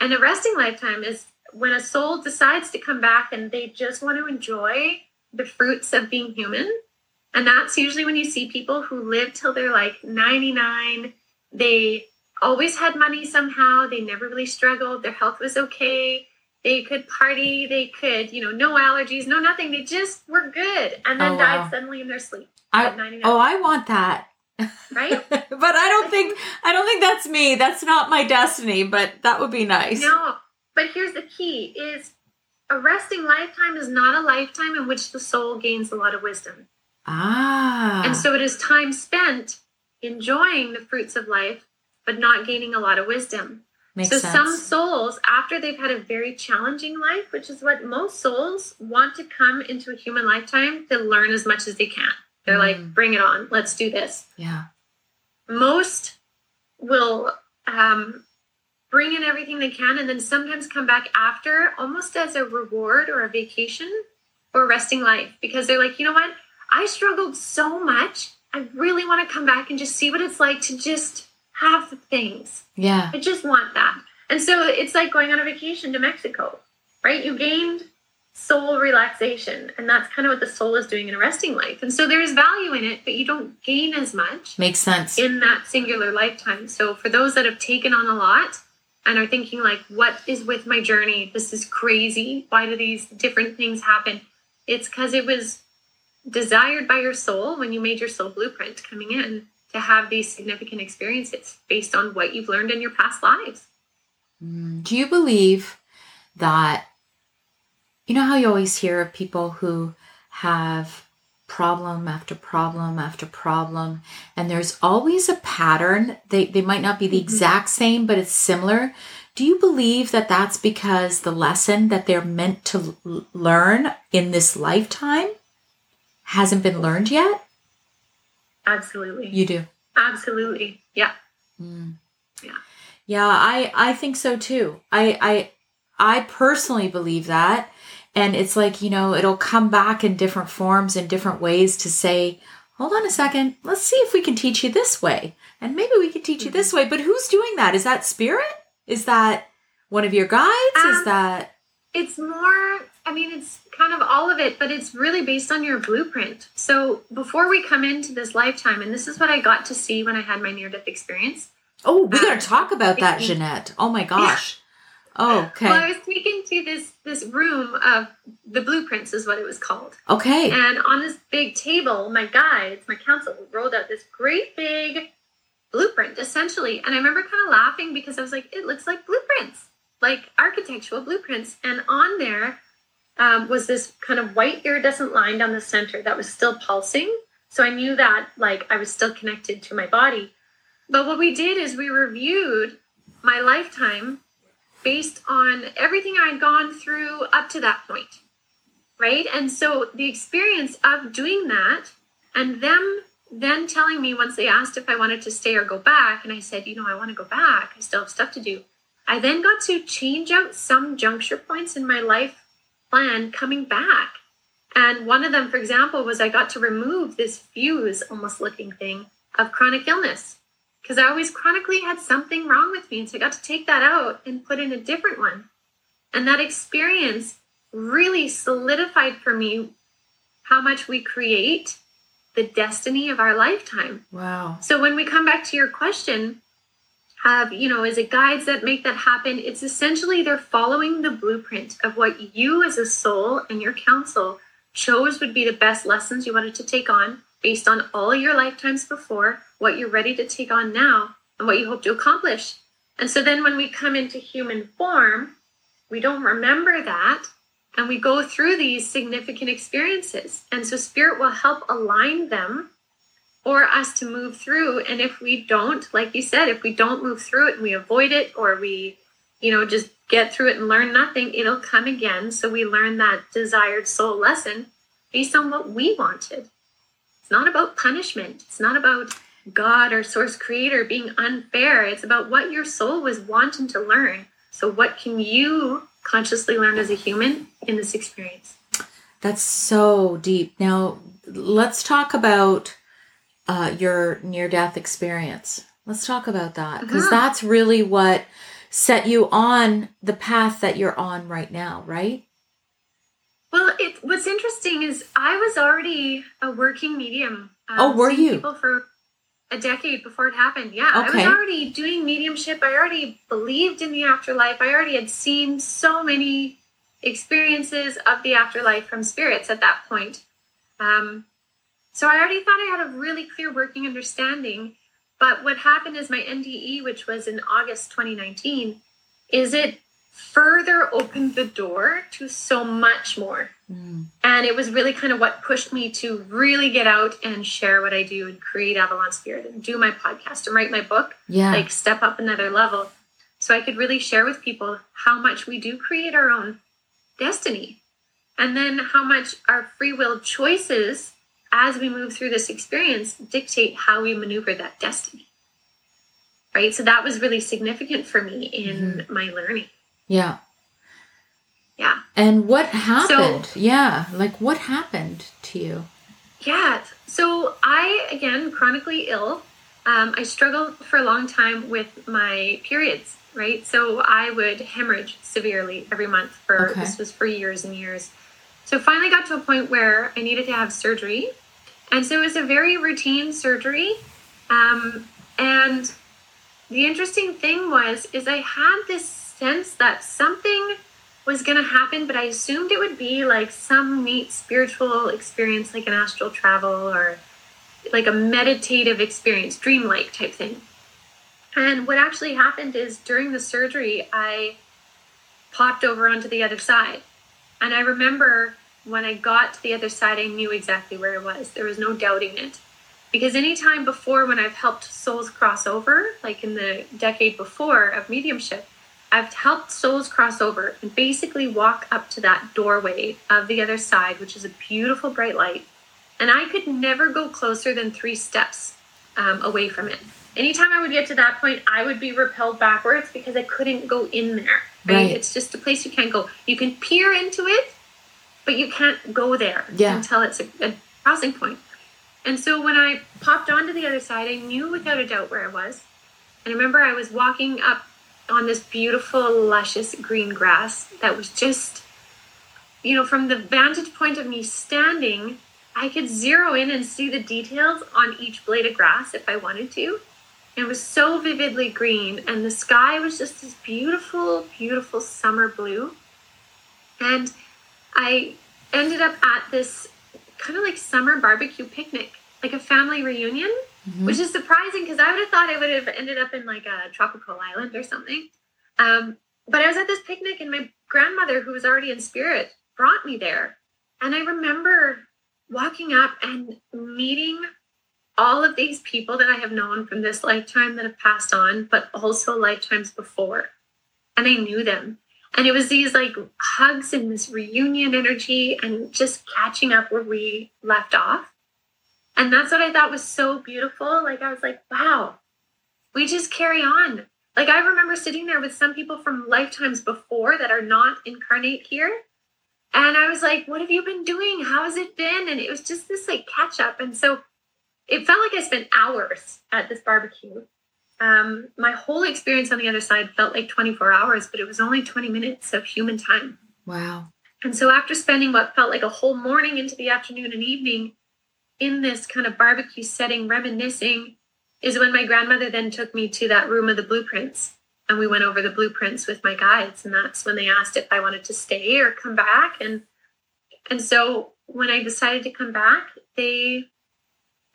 And a resting lifetime is when a soul decides to come back and they just want to enjoy the fruits of being human, and that's usually when you see people who live till they're like 99, they always had money somehow, they never really struggled, their health was okay, they could party, they could, you know, no allergies, no nothing, they just were good, and then oh, wow. died suddenly in their sleep. I, oh, I want that. Right? But i don't think i don't think that's me. That's not my destiny but that would be nice. No. But here's the key is a resting lifetime is not a lifetime in which the soul gains a lot of wisdom. Ah. And so it is time spent enjoying the fruits of life, but not gaining a lot of wisdom. Makes so sense. some souls, after they've had a very challenging life, which is what most souls want to come into a human lifetime to learn as much as they can. They're mm. like, bring it on, let's do this. Yeah. Most will um, bring in everything they can, and then sometimes come back after almost as a reward or a vacation or resting life because they're like, you know what? I struggled so much. I really want to come back and just see what it's like to just have things. Yeah. I just want that. And so it's like going on a vacation to Mexico, right? You gained soul relaxation, and that's kind of what the soul is doing in a resting life. And so there's value in it, but you don't gain as much. Makes sense. In that singular lifetime. So for those that have taken on a lot, and are thinking like what is with my journey this is crazy why do these different things happen it's because it was desired by your soul when you made your soul blueprint coming in to have these significant experiences based on what you've learned in your past lives. Mm, do you believe that you know how you always hear of people who have problem after problem after problem and there's always a pattern? They they might not be the exact same but it's similar. Do you believe that that's because the lesson that they're meant to l- learn in this lifetime hasn't been learned yet Absolutely. you do Absolutely. Yeah. Yeah, Yeah, I I think so too. I I I personally believe that and it's like, you know, it'll come back in different forms in different ways to say, "Hold on a second. Let's see if we can teach you this way." And maybe we can teach you this way, but who's doing that? Is that spirit? Is that one of your guides? Is Um, that It's more, I mean, it's kind of all of it, but it's really based on your blueprint. So before we come into this lifetime, and this is what I got to see when I had my near death experience. Oh, we got um, to talk about that, Ginette. Oh my gosh. Oh, okay. Well, I was taken to this this room of the blueprints, is what it was called. Okay. And on this big table, my guides, my council, rolled out this great big blueprint, essentially. And I remember kind of laughing because I was like, it looks like blueprints, like architectural blueprints. And on there um, was this kind of white iridescent line down the center that was still pulsing. So I knew that like I was still connected to my body. But what we did is we reviewed my lifetime based on everything I'd gone through up to that point right? And so the experience of doing that and them then telling me once they asked if I wanted to stay or go back, and I said, you know, I want to go back, I still have stuff to do. I then got to change out some juncture points in my life plan coming back. And one of them, for example, was I got to remove this fuse almost looking thing of chronic illness because I always chronically had something wrong with me. And so I got to take that out and put in a different one. And that experience really solidified for me how much we create the destiny of our lifetime. wow. So when we come back to your question of, you know, is it guides that make that happen? It's essentially they're following the blueprint of what you as a soul and your council chose would be the best lessons you wanted to take on based on all your lifetimes before, what you're ready to take on now, and what you hope to accomplish. And so then when we come into human form, we don't remember that and we go through these significant experiences. And so spirit will help align them or us to move through. And if we don't, like you said, if we don't move through it and we avoid it or we, you know, just get through it and learn nothing, it'll come again. So we learn that desired soul lesson based on what we wanted. It's not about punishment. It's not about God or source creator being unfair. It's about what your soul was wanting to learn. So what can you consciously learn as a human in this experience? That's so deep. Now, let's talk about uh, your near death experience. Let's talk about that because Mhm. that's really what set you on the path that you're on right now, right? Well, it, what's interesting is I was already a working medium. um, Oh, were you? People for a decade before it happened. Yeah, I was already doing mediumship. I already believed in the afterlife. I already had seen so many experiences of the afterlife from spirits at that point. Um, so I already thought I had a really clear working understanding. But what happened is my NDE, which was in August 2019, is it further opened the door to so much more. Hmm. And it was really kind of what pushed me to really get out and share what I do and create Avalon Spirit and do my podcast and write my book, Yeah. like step up another level. So I could really share with people how much we do create our own destiny. And then how much our free will choices as we move through this experience dictate how we maneuver that destiny. Right? So that was really significant for me in my learning. yeah. Yeah. And what happened? yeah. Like what happened to you? Yeah. So I, again, chronically ill. Um, I struggled for a long time with my periods, right? So I would hemorrhage severely every month for Okay. this was for years and years. So finally got to a point where I needed to have surgery. And so it was a very routine surgery. Um, and the interesting thing was is I had this sense that something was going to happen, but I assumed it would be like some neat spiritual experience, like an astral travel or like a meditative experience, dreamlike type thing. And what actually happened is during the surgery, I popped over onto the other side. And I remember when I got to the other side, I knew exactly where it was. There was no doubting it. Because anytime before when I've helped souls cross over, like in the decade before of mediumship, I've helped souls cross over and basically walk up to that doorway of the other side, which is a beautiful bright light. And I could never go closer than three steps um, away from it. Anytime I would get to that point, I would be repelled backwards because I couldn't go in there. Right? right. It's just a place you can't go. You can peer into it, but you can't go there yeah. until it's a, a crossing point. And so when I popped onto the other side, I knew without a doubt where I was. And I remember I was walking up on this beautiful, luscious green grass that was just, you know, from the vantage point of me standing, I could zero in and see the details on each blade of grass if I wanted to. It was so vividly green, and the sky was just this beautiful, beautiful summer blue. And I ended up at this kind of like summer barbecue picnic, like a family reunion, mm-hmm. which is surprising because I would have thought I would have ended up in like a tropical island or something. Um, but I was at this picnic and my grandmother, who was already in spirit, brought me there. And I remember walking up and meeting all of these people that I have known from this lifetime that have passed on, but also lifetimes before. And I knew them. And it was these like hugs and this reunion energy and just catching up where we left off. And that's what I thought was so beautiful. Like, I was like, wow, we just carry on. Like, I remember sitting there with some people from lifetimes before that are not incarnate here. And I was like, what have you been doing? How has it been? And it was just this like catch up. And so it felt like I spent hours at this barbecue um, my whole experience on the other side felt like 24 hours, but it was only 20 minutes of human time. Wow. And so after spending what felt like a whole morning into the afternoon and evening in this kind of barbecue setting, reminiscing, is when my grandmother then took me to that room of the blueprints. And we went over the blueprints with my guides. And that's when they asked if I wanted to stay or come back. And and so when I decided to come back, they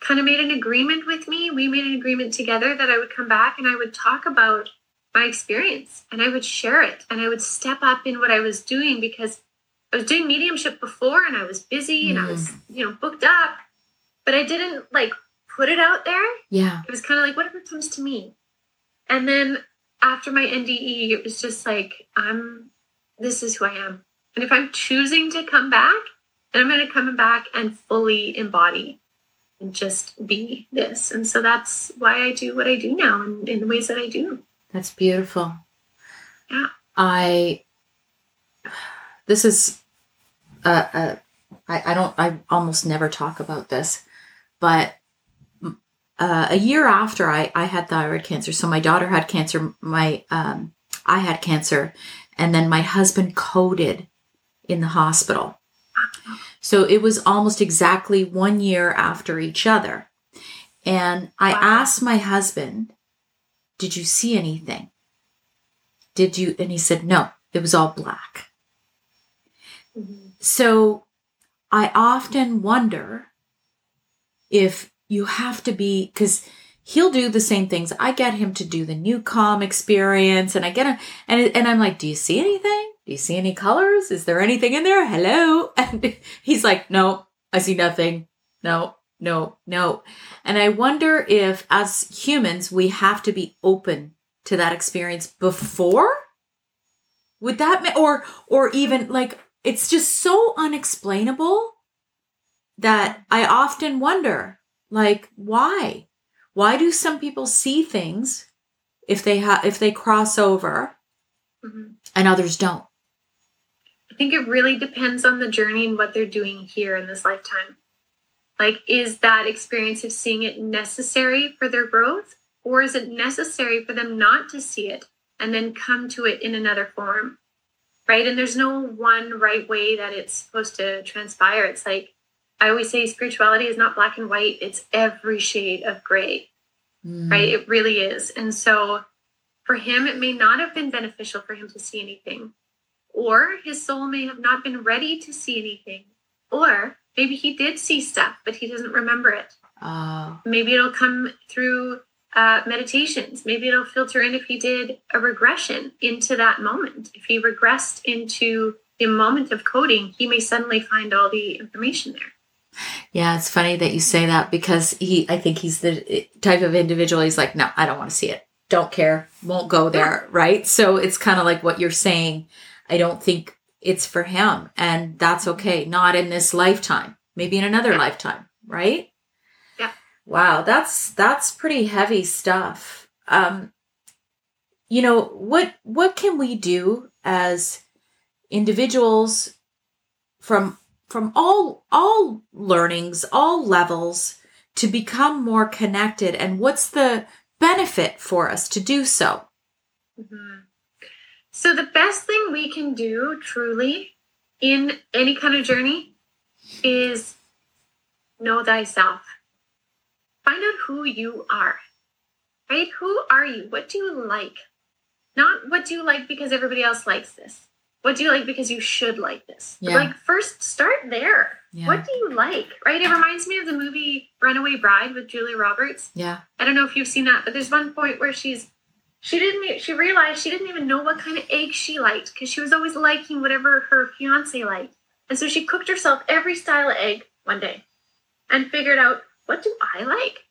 kind of made an agreement with me. We made an agreement together that I would come back and I would talk about my experience and I would share it and I would step up in what I was doing because I was doing mediumship before and I was busy and I was, mm. you know, booked up, but I didn't like put it out there. Yeah. It was kind of like whatever comes to me. And then after my NDE, it was just like, I'm, this is who I am. And if I'm choosing to come back, then I'm going to come back and fully embody and just be this. And so that's why I do what I do now and in the ways that I do. That's beautiful. Yeah. I, this is, uh, uh, I, I don't, I almost never talk about this, but uh, a year after I, I had thyroid cancer, so my daughter had cancer, my, um, I had cancer, and then my husband coded in the hospital. So it was almost exactly one year after each other. And I wow. asked my husband, Did you see anything? Did you? And he said, No, it was all black. Mm-hmm. So I often wonder if you have to be, because he'll do the same things. I get him to do the NuCalm experience, and I get him, and, and I'm like, Do you see anything? Do you see any colors? Is there anything in there? Hello. And he's like, no, I see nothing. No, no, no. And I wonder if as humans, we have to be open to that experience before would that or or even like it's just so unexplainable that I often wonder like why why do some people see things if they have if they cross over mm-hmm. and others don't I think it really depends on the journey and what they're doing here in this lifetime. Like, is that experience of seeing it necessary for their growth? Or is it necessary for them not to see it and then come to it in another form? Right. And there's no one right way that it's supposed to transpire. It's like, I always say spirituality is not black and white, it's every shade of gray. Mm. Right. It really is. And so for him, it may not have been beneficial for him to see anything or his soul may have not been ready to see anything. Or maybe he did see stuff, but he doesn't remember it. Uh, maybe it'll come through uh, meditations. Maybe it'll filter in if he did a regression into that moment. If he regressed into the moment of coding, he may suddenly find all the information there. Yeah, it's funny that you say that because he, I think he's the type of individual. He's like, no, I don't want to see it. Don't care. Won't go there. Right. So it's kind of like what you're saying. I don't think it's for him. And that's okay. Not in this lifetime, maybe in another yeah. lifetime. Right. Yeah. Wow. That's, that's pretty heavy stuff. Um, you know, what, what can we do as individuals from from all all learnings, all levels to become more connected and what's the benefit for us to do so? Mm-hmm. So the best thing we can do truly in any kind of journey is know thyself. Find out who you are. Right? Who are you? What do you like? Not what do you like because everybody else likes this. What do you like because you should like this? Yeah. Like first start there. Yeah. What do you like? Right? It reminds me of the movie Runaway Bride with Julia Roberts. Yeah. I don't know if you've seen that, but there's one point where she's she didn't she realized she didn't even know what kind of egg she liked because she was always liking whatever her fiance liked. And so she cooked herself every style of egg one day and figured out what do I like?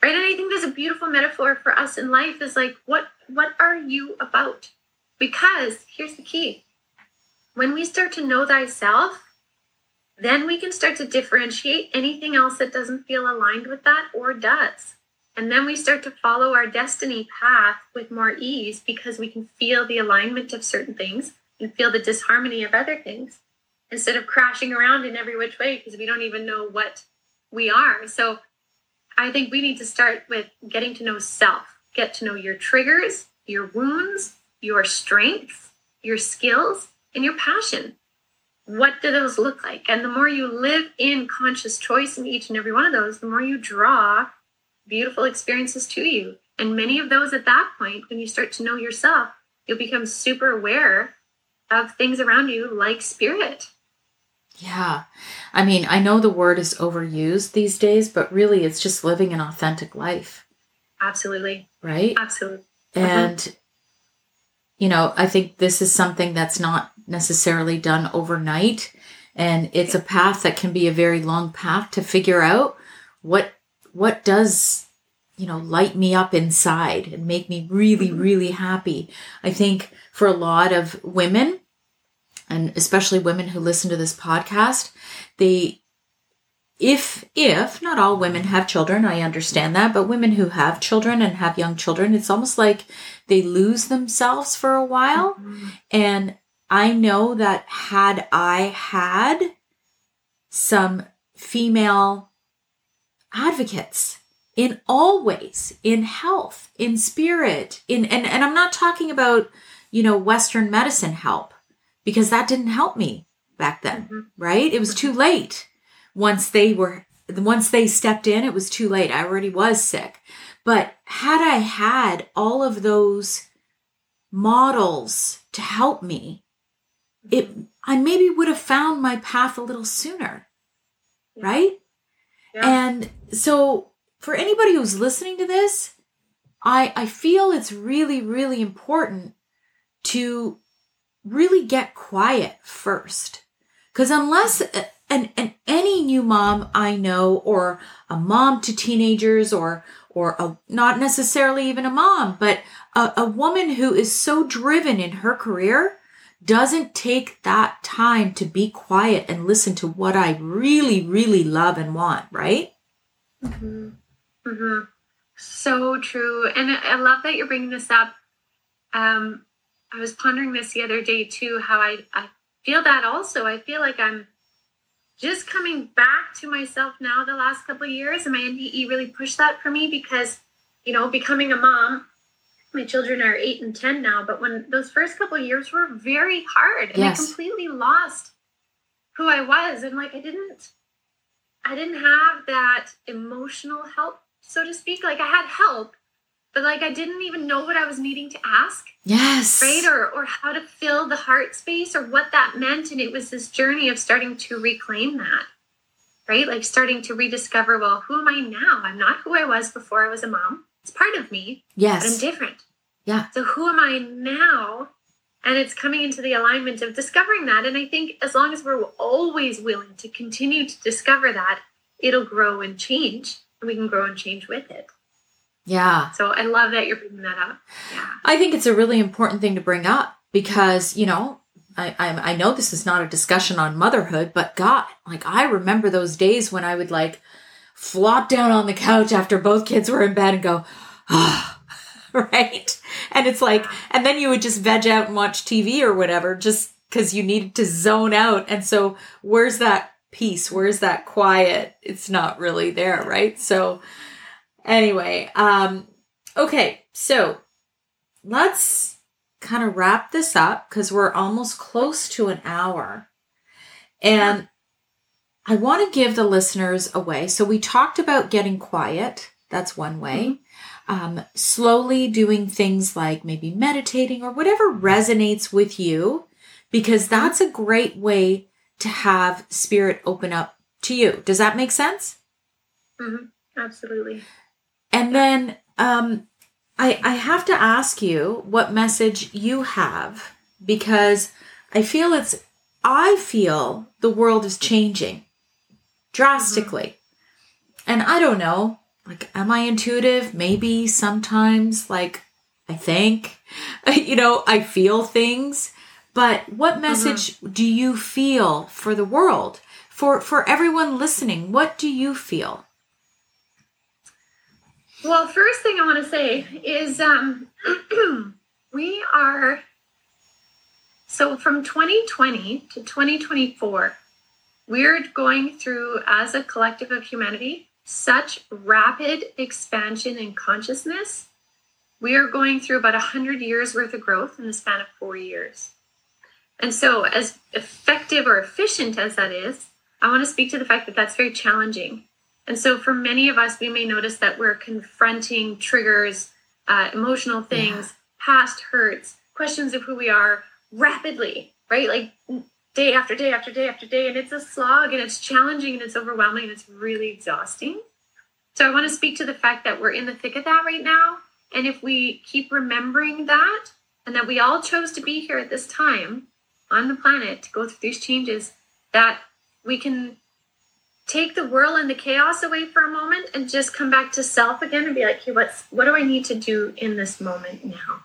Right? And I think there's a beautiful metaphor for us in life is like what what are you about? Because here's the key when we start to know thyself, then we can start to differentiate anything else that doesn't feel aligned with that or does. And then we start to follow our destiny path with more ease because we can feel the alignment of certain things and feel the disharmony of other things instead of crashing around in every which way because we don't even know what we are. So I think we need to start with getting to know self, get to know your triggers, your wounds, your strengths, your skills, and your passion. What do those look like? And the more you live in conscious choice in each and every one of those, the more you draw beautiful experiences to you. And many of those at that point, when you start to know yourself, you'll become super aware of things around you like spirit. Yeah. I mean, I know the word is overused these days, but really it's just living an authentic life. Absolutely. Right? Absolutely. And, mm-hmm. you know, I think this is something that's not necessarily done overnight and it's a path that can be a very long path to figure out what what does you know light me up inside and make me really mm-hmm. really happy i think for a lot of women and especially women who listen to this podcast they if if not all women have children i understand that but women who have children and have young children it's almost like they lose themselves for a while mm-hmm. and I know that had I had some female advocates in all ways, in health, in spirit, in and, and I'm not talking about, you know, Western medicine help, because that didn't help me back then, mm-hmm. right? It was too late. Once they were once they stepped in, it was too late. I already was sick. But had I had all of those models to help me, it I maybe would have found my path a little sooner. Yeah. Right? And so for anybody who's listening to this, I I feel it's really really important to really get quiet first. Cuz unless and and any new mom I know or a mom to teenagers or or a, not necessarily even a mom, but a, a woman who is so driven in her career doesn't take that time to be quiet and listen to what I really, really love and want, right? Mm-hmm. Mm-hmm. So true. And I love that you're bringing this up. Um, I was pondering this the other day too, how I, I feel that also. I feel like I'm just coming back to myself now the last couple of years, and my NDE really pushed that for me because, you know, becoming a mom, my children are eight and ten now but when those first couple years were very hard and yes. i completely lost who i was. And like i didn't i didn't have that emotional help so to speak. Like i had help but like i didn't even know what i was needing to ask yes. right? Or or how to fill the heart space or what that meant. And it was this journey of starting to reclaim that right? Like starting to rediscover well who am i now? I'm not who i was before i was a mom it's part of me. Yes. But I'm different. Yeah. So who am I now? And it's coming into the alignment of discovering that. And I think as long as we're always willing to continue to discover that, it'll grow and change, and we can grow and change with it. Yeah. So I love that you're bringing that up. Yeah. I think it's a really important thing to bring up because, you know, I, I, I know this is not a discussion on motherhood, but God, like I remember those days when I would like flop down on the couch after both kids were in bed and go, ah, right? And it's like, and then you would just veg out and watch TV or whatever, just because you needed to zone out. And so, where's that peace? Where's that quiet? It's not really there, right? So, anyway, um, okay, so let's kind of wrap this up because we're almost close to an hour. And I want to give the listeners a way. So we talked about getting quiet. That's one way. Um, slowly doing things like maybe meditating or whatever resonates with you, because that's a great way to have spirit open up to you. Does that make sense? Mm-hmm. Absolutely. And then um, I, I have to ask you what message you have because I feel it's, I feel the world is changing drastically. And I don't know, like, am I intuitive? Maybe sometimes, like, I think, you know, I feel things. But what message do you feel for the world? For, for everyone listening, what do you feel? Well, first thing I want to say is um, we are so from 2020 to 2024, we're going through as a collective of humanity such rapid expansion in consciousness. We are going through about 100 years worth of growth in the span of four years. And so, as effective or efficient as that is, I want to speak to the fact that that's very challenging and so, for many of us, we may notice that we're confronting triggers, uh, emotional things, yeah. past hurts, questions of who we are rapidly, right? Like day after day after day after day. And it's a slog and it's challenging and it's overwhelming and it's really exhausting. So, I want to speak to the fact that we're in the thick of that right now. And if we keep remembering that and that we all chose to be here at this time on the planet to go through these changes, that we can take the whirl and the chaos away for a moment and just come back to self again and be like, hey, what's what do I need to do in this moment now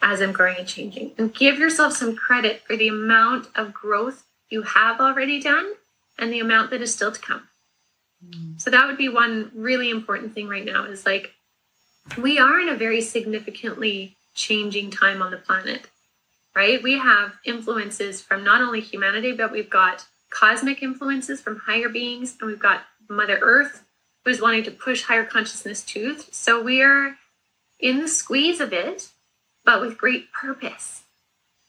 as I'm growing and changing? And give yourself some credit for the amount of growth you have already done and the amount that is still to come. Mm. So that would be one really important thing right now is like we are in a very significantly changing time on the planet. Right? We have influences from not only humanity, but we've got cosmic influences from higher beings, and we've got Mother Earth who's wanting to push higher consciousness too. So we are in the squeeze of it, but with great purpose.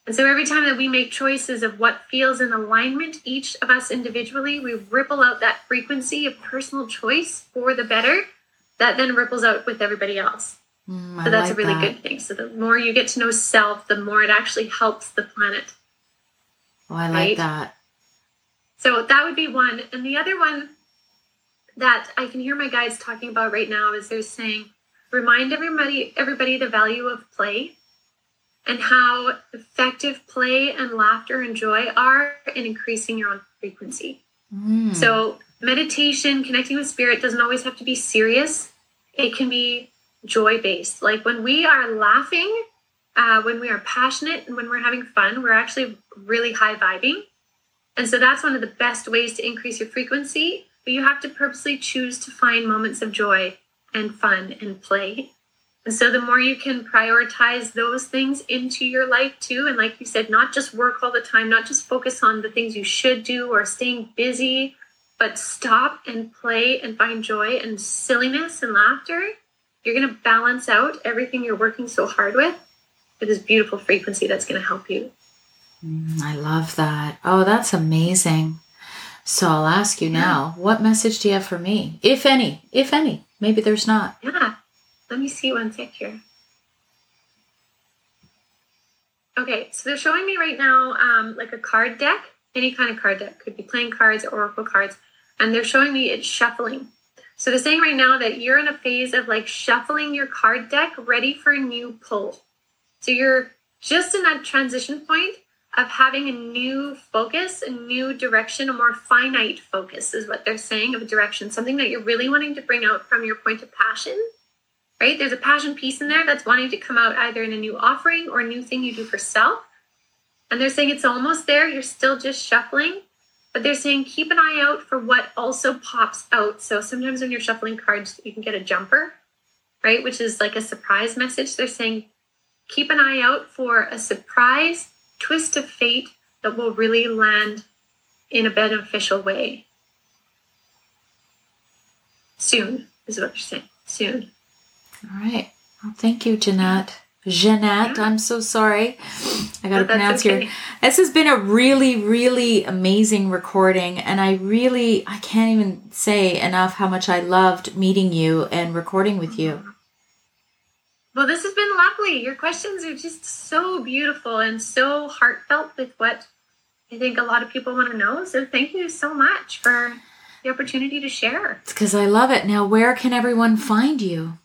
And so every time that we make choices of what feels in alignment, each of us individually, we ripple out that frequency of personal choice for the better that then ripples out with everybody else. Mm, so that's like a really that. good thing. So the more you get to know self, the more it actually helps the planet. Oh, I like right? that. So that would be one. And the other one that I can hear my guides talking about right now is they're saying, remind everybody everybody the value of play and how effective play and laughter and joy are in increasing your own frequency. Mm. So meditation, connecting with spirit doesn't always have to be serious. It can be joy based. Like when we are laughing, uh, when we are passionate and when we're having fun, we're actually really high vibing. And so that's one of the best ways to increase your frequency. But you have to purposely choose to find moments of joy and fun and play. And so the more you can prioritize those things into your life too, and like you said, not just work all the time, not just focus on the things you should do or staying busy, but stop and play and find joy and silliness and laughter, you're going to balance out everything you're working so hard with with this beautiful frequency that's going to help you. Mm, I love that. Oh, that's amazing. So I'll ask you yeah. now, what message do you have for me? If any, if any. Maybe there's not. Yeah. Let me see one sec here. Okay, so they're showing me right now um, like a card deck, any kind of card deck, could be playing cards or oracle cards, and they're showing me it's shuffling. So they're saying right now that you're in a phase of like shuffling your card deck ready for a new pull. So you're just in that transition point of having a new focus, a new direction, a more finite focus is what they're saying of a direction, something that you're really wanting to bring out from your point of passion. Right? There's a passion piece in there that's wanting to come out either in a new offering or a new thing you do for self. And they're saying it's almost there, you're still just shuffling, but they're saying keep an eye out for what also pops out. So sometimes when you're shuffling cards, you can get a jumper, right? Which is like a surprise message. They're saying keep an eye out for a surprise twist of fate that will really land in a beneficial way. Soon is what you're saying. Soon. All right. Well, thank you, Jeanette. Jeanette. I'm so sorry. I got to pronounce okay. your. This has been a really, really amazing recording, and I really, I can't even say enough how much I loved meeting you and recording with you. Mm-hmm. Well, this has been lovely. Your questions are just so beautiful and so heartfelt with what I think a lot of people want to know. So, thank you so much for the opportunity to share. It's because I love it. Now, where can everyone find you?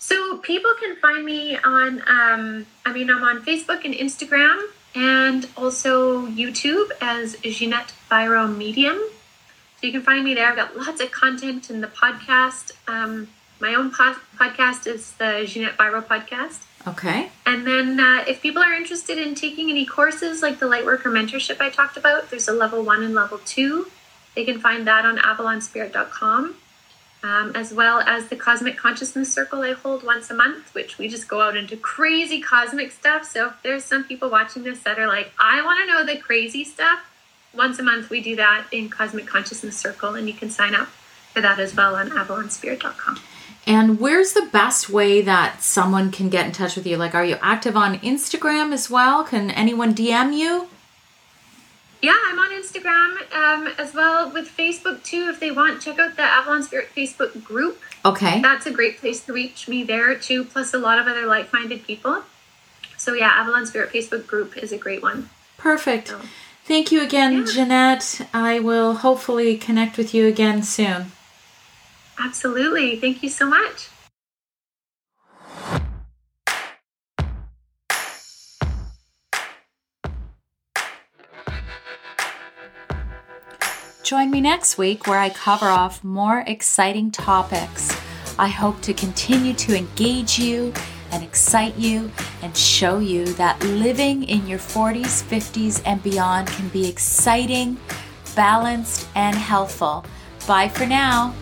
So people can find me on, um, I mean, I'm on Facebook and Instagram and also YouTube as Ginette Biro Medium. So you can find me there. I've got lots of content in the podcast. Um, my own pod- podcast is the Ginette Biro podcast. Okay. And then uh, if people are interested in taking any courses like the Lightworker mentorship I talked about, there's a level one and level two. They can find that on avalonspirit.com um, as well as the Cosmic Consciousness Circle I hold once a month, which we just go out into crazy cosmic stuff. So if there's some people watching this that are like, I want to know the crazy stuff, once a month we do that in Cosmic Consciousness Circle, and you can sign up for that as well on avalonspirit.com. And where's the best way that someone can get in touch with you? Like, are you active on Instagram as well? Can anyone DM you? Yeah, I'm on Instagram um, as well with Facebook too. If they want, check out the Avalon Spirit Facebook group. Okay. That's a great place to reach me there too, plus a lot of other like minded people. So, yeah, Avalon Spirit Facebook group is a great one. Perfect. So, Thank you again, yeah. Ginette. I will hopefully connect with you again soon. Absolutely. Thank you so much. Join me next week where I cover off more exciting topics. I hope to continue to engage you and excite you and show you that living in your 40s, 50s, and beyond can be exciting, balanced, and healthful. Bye for now.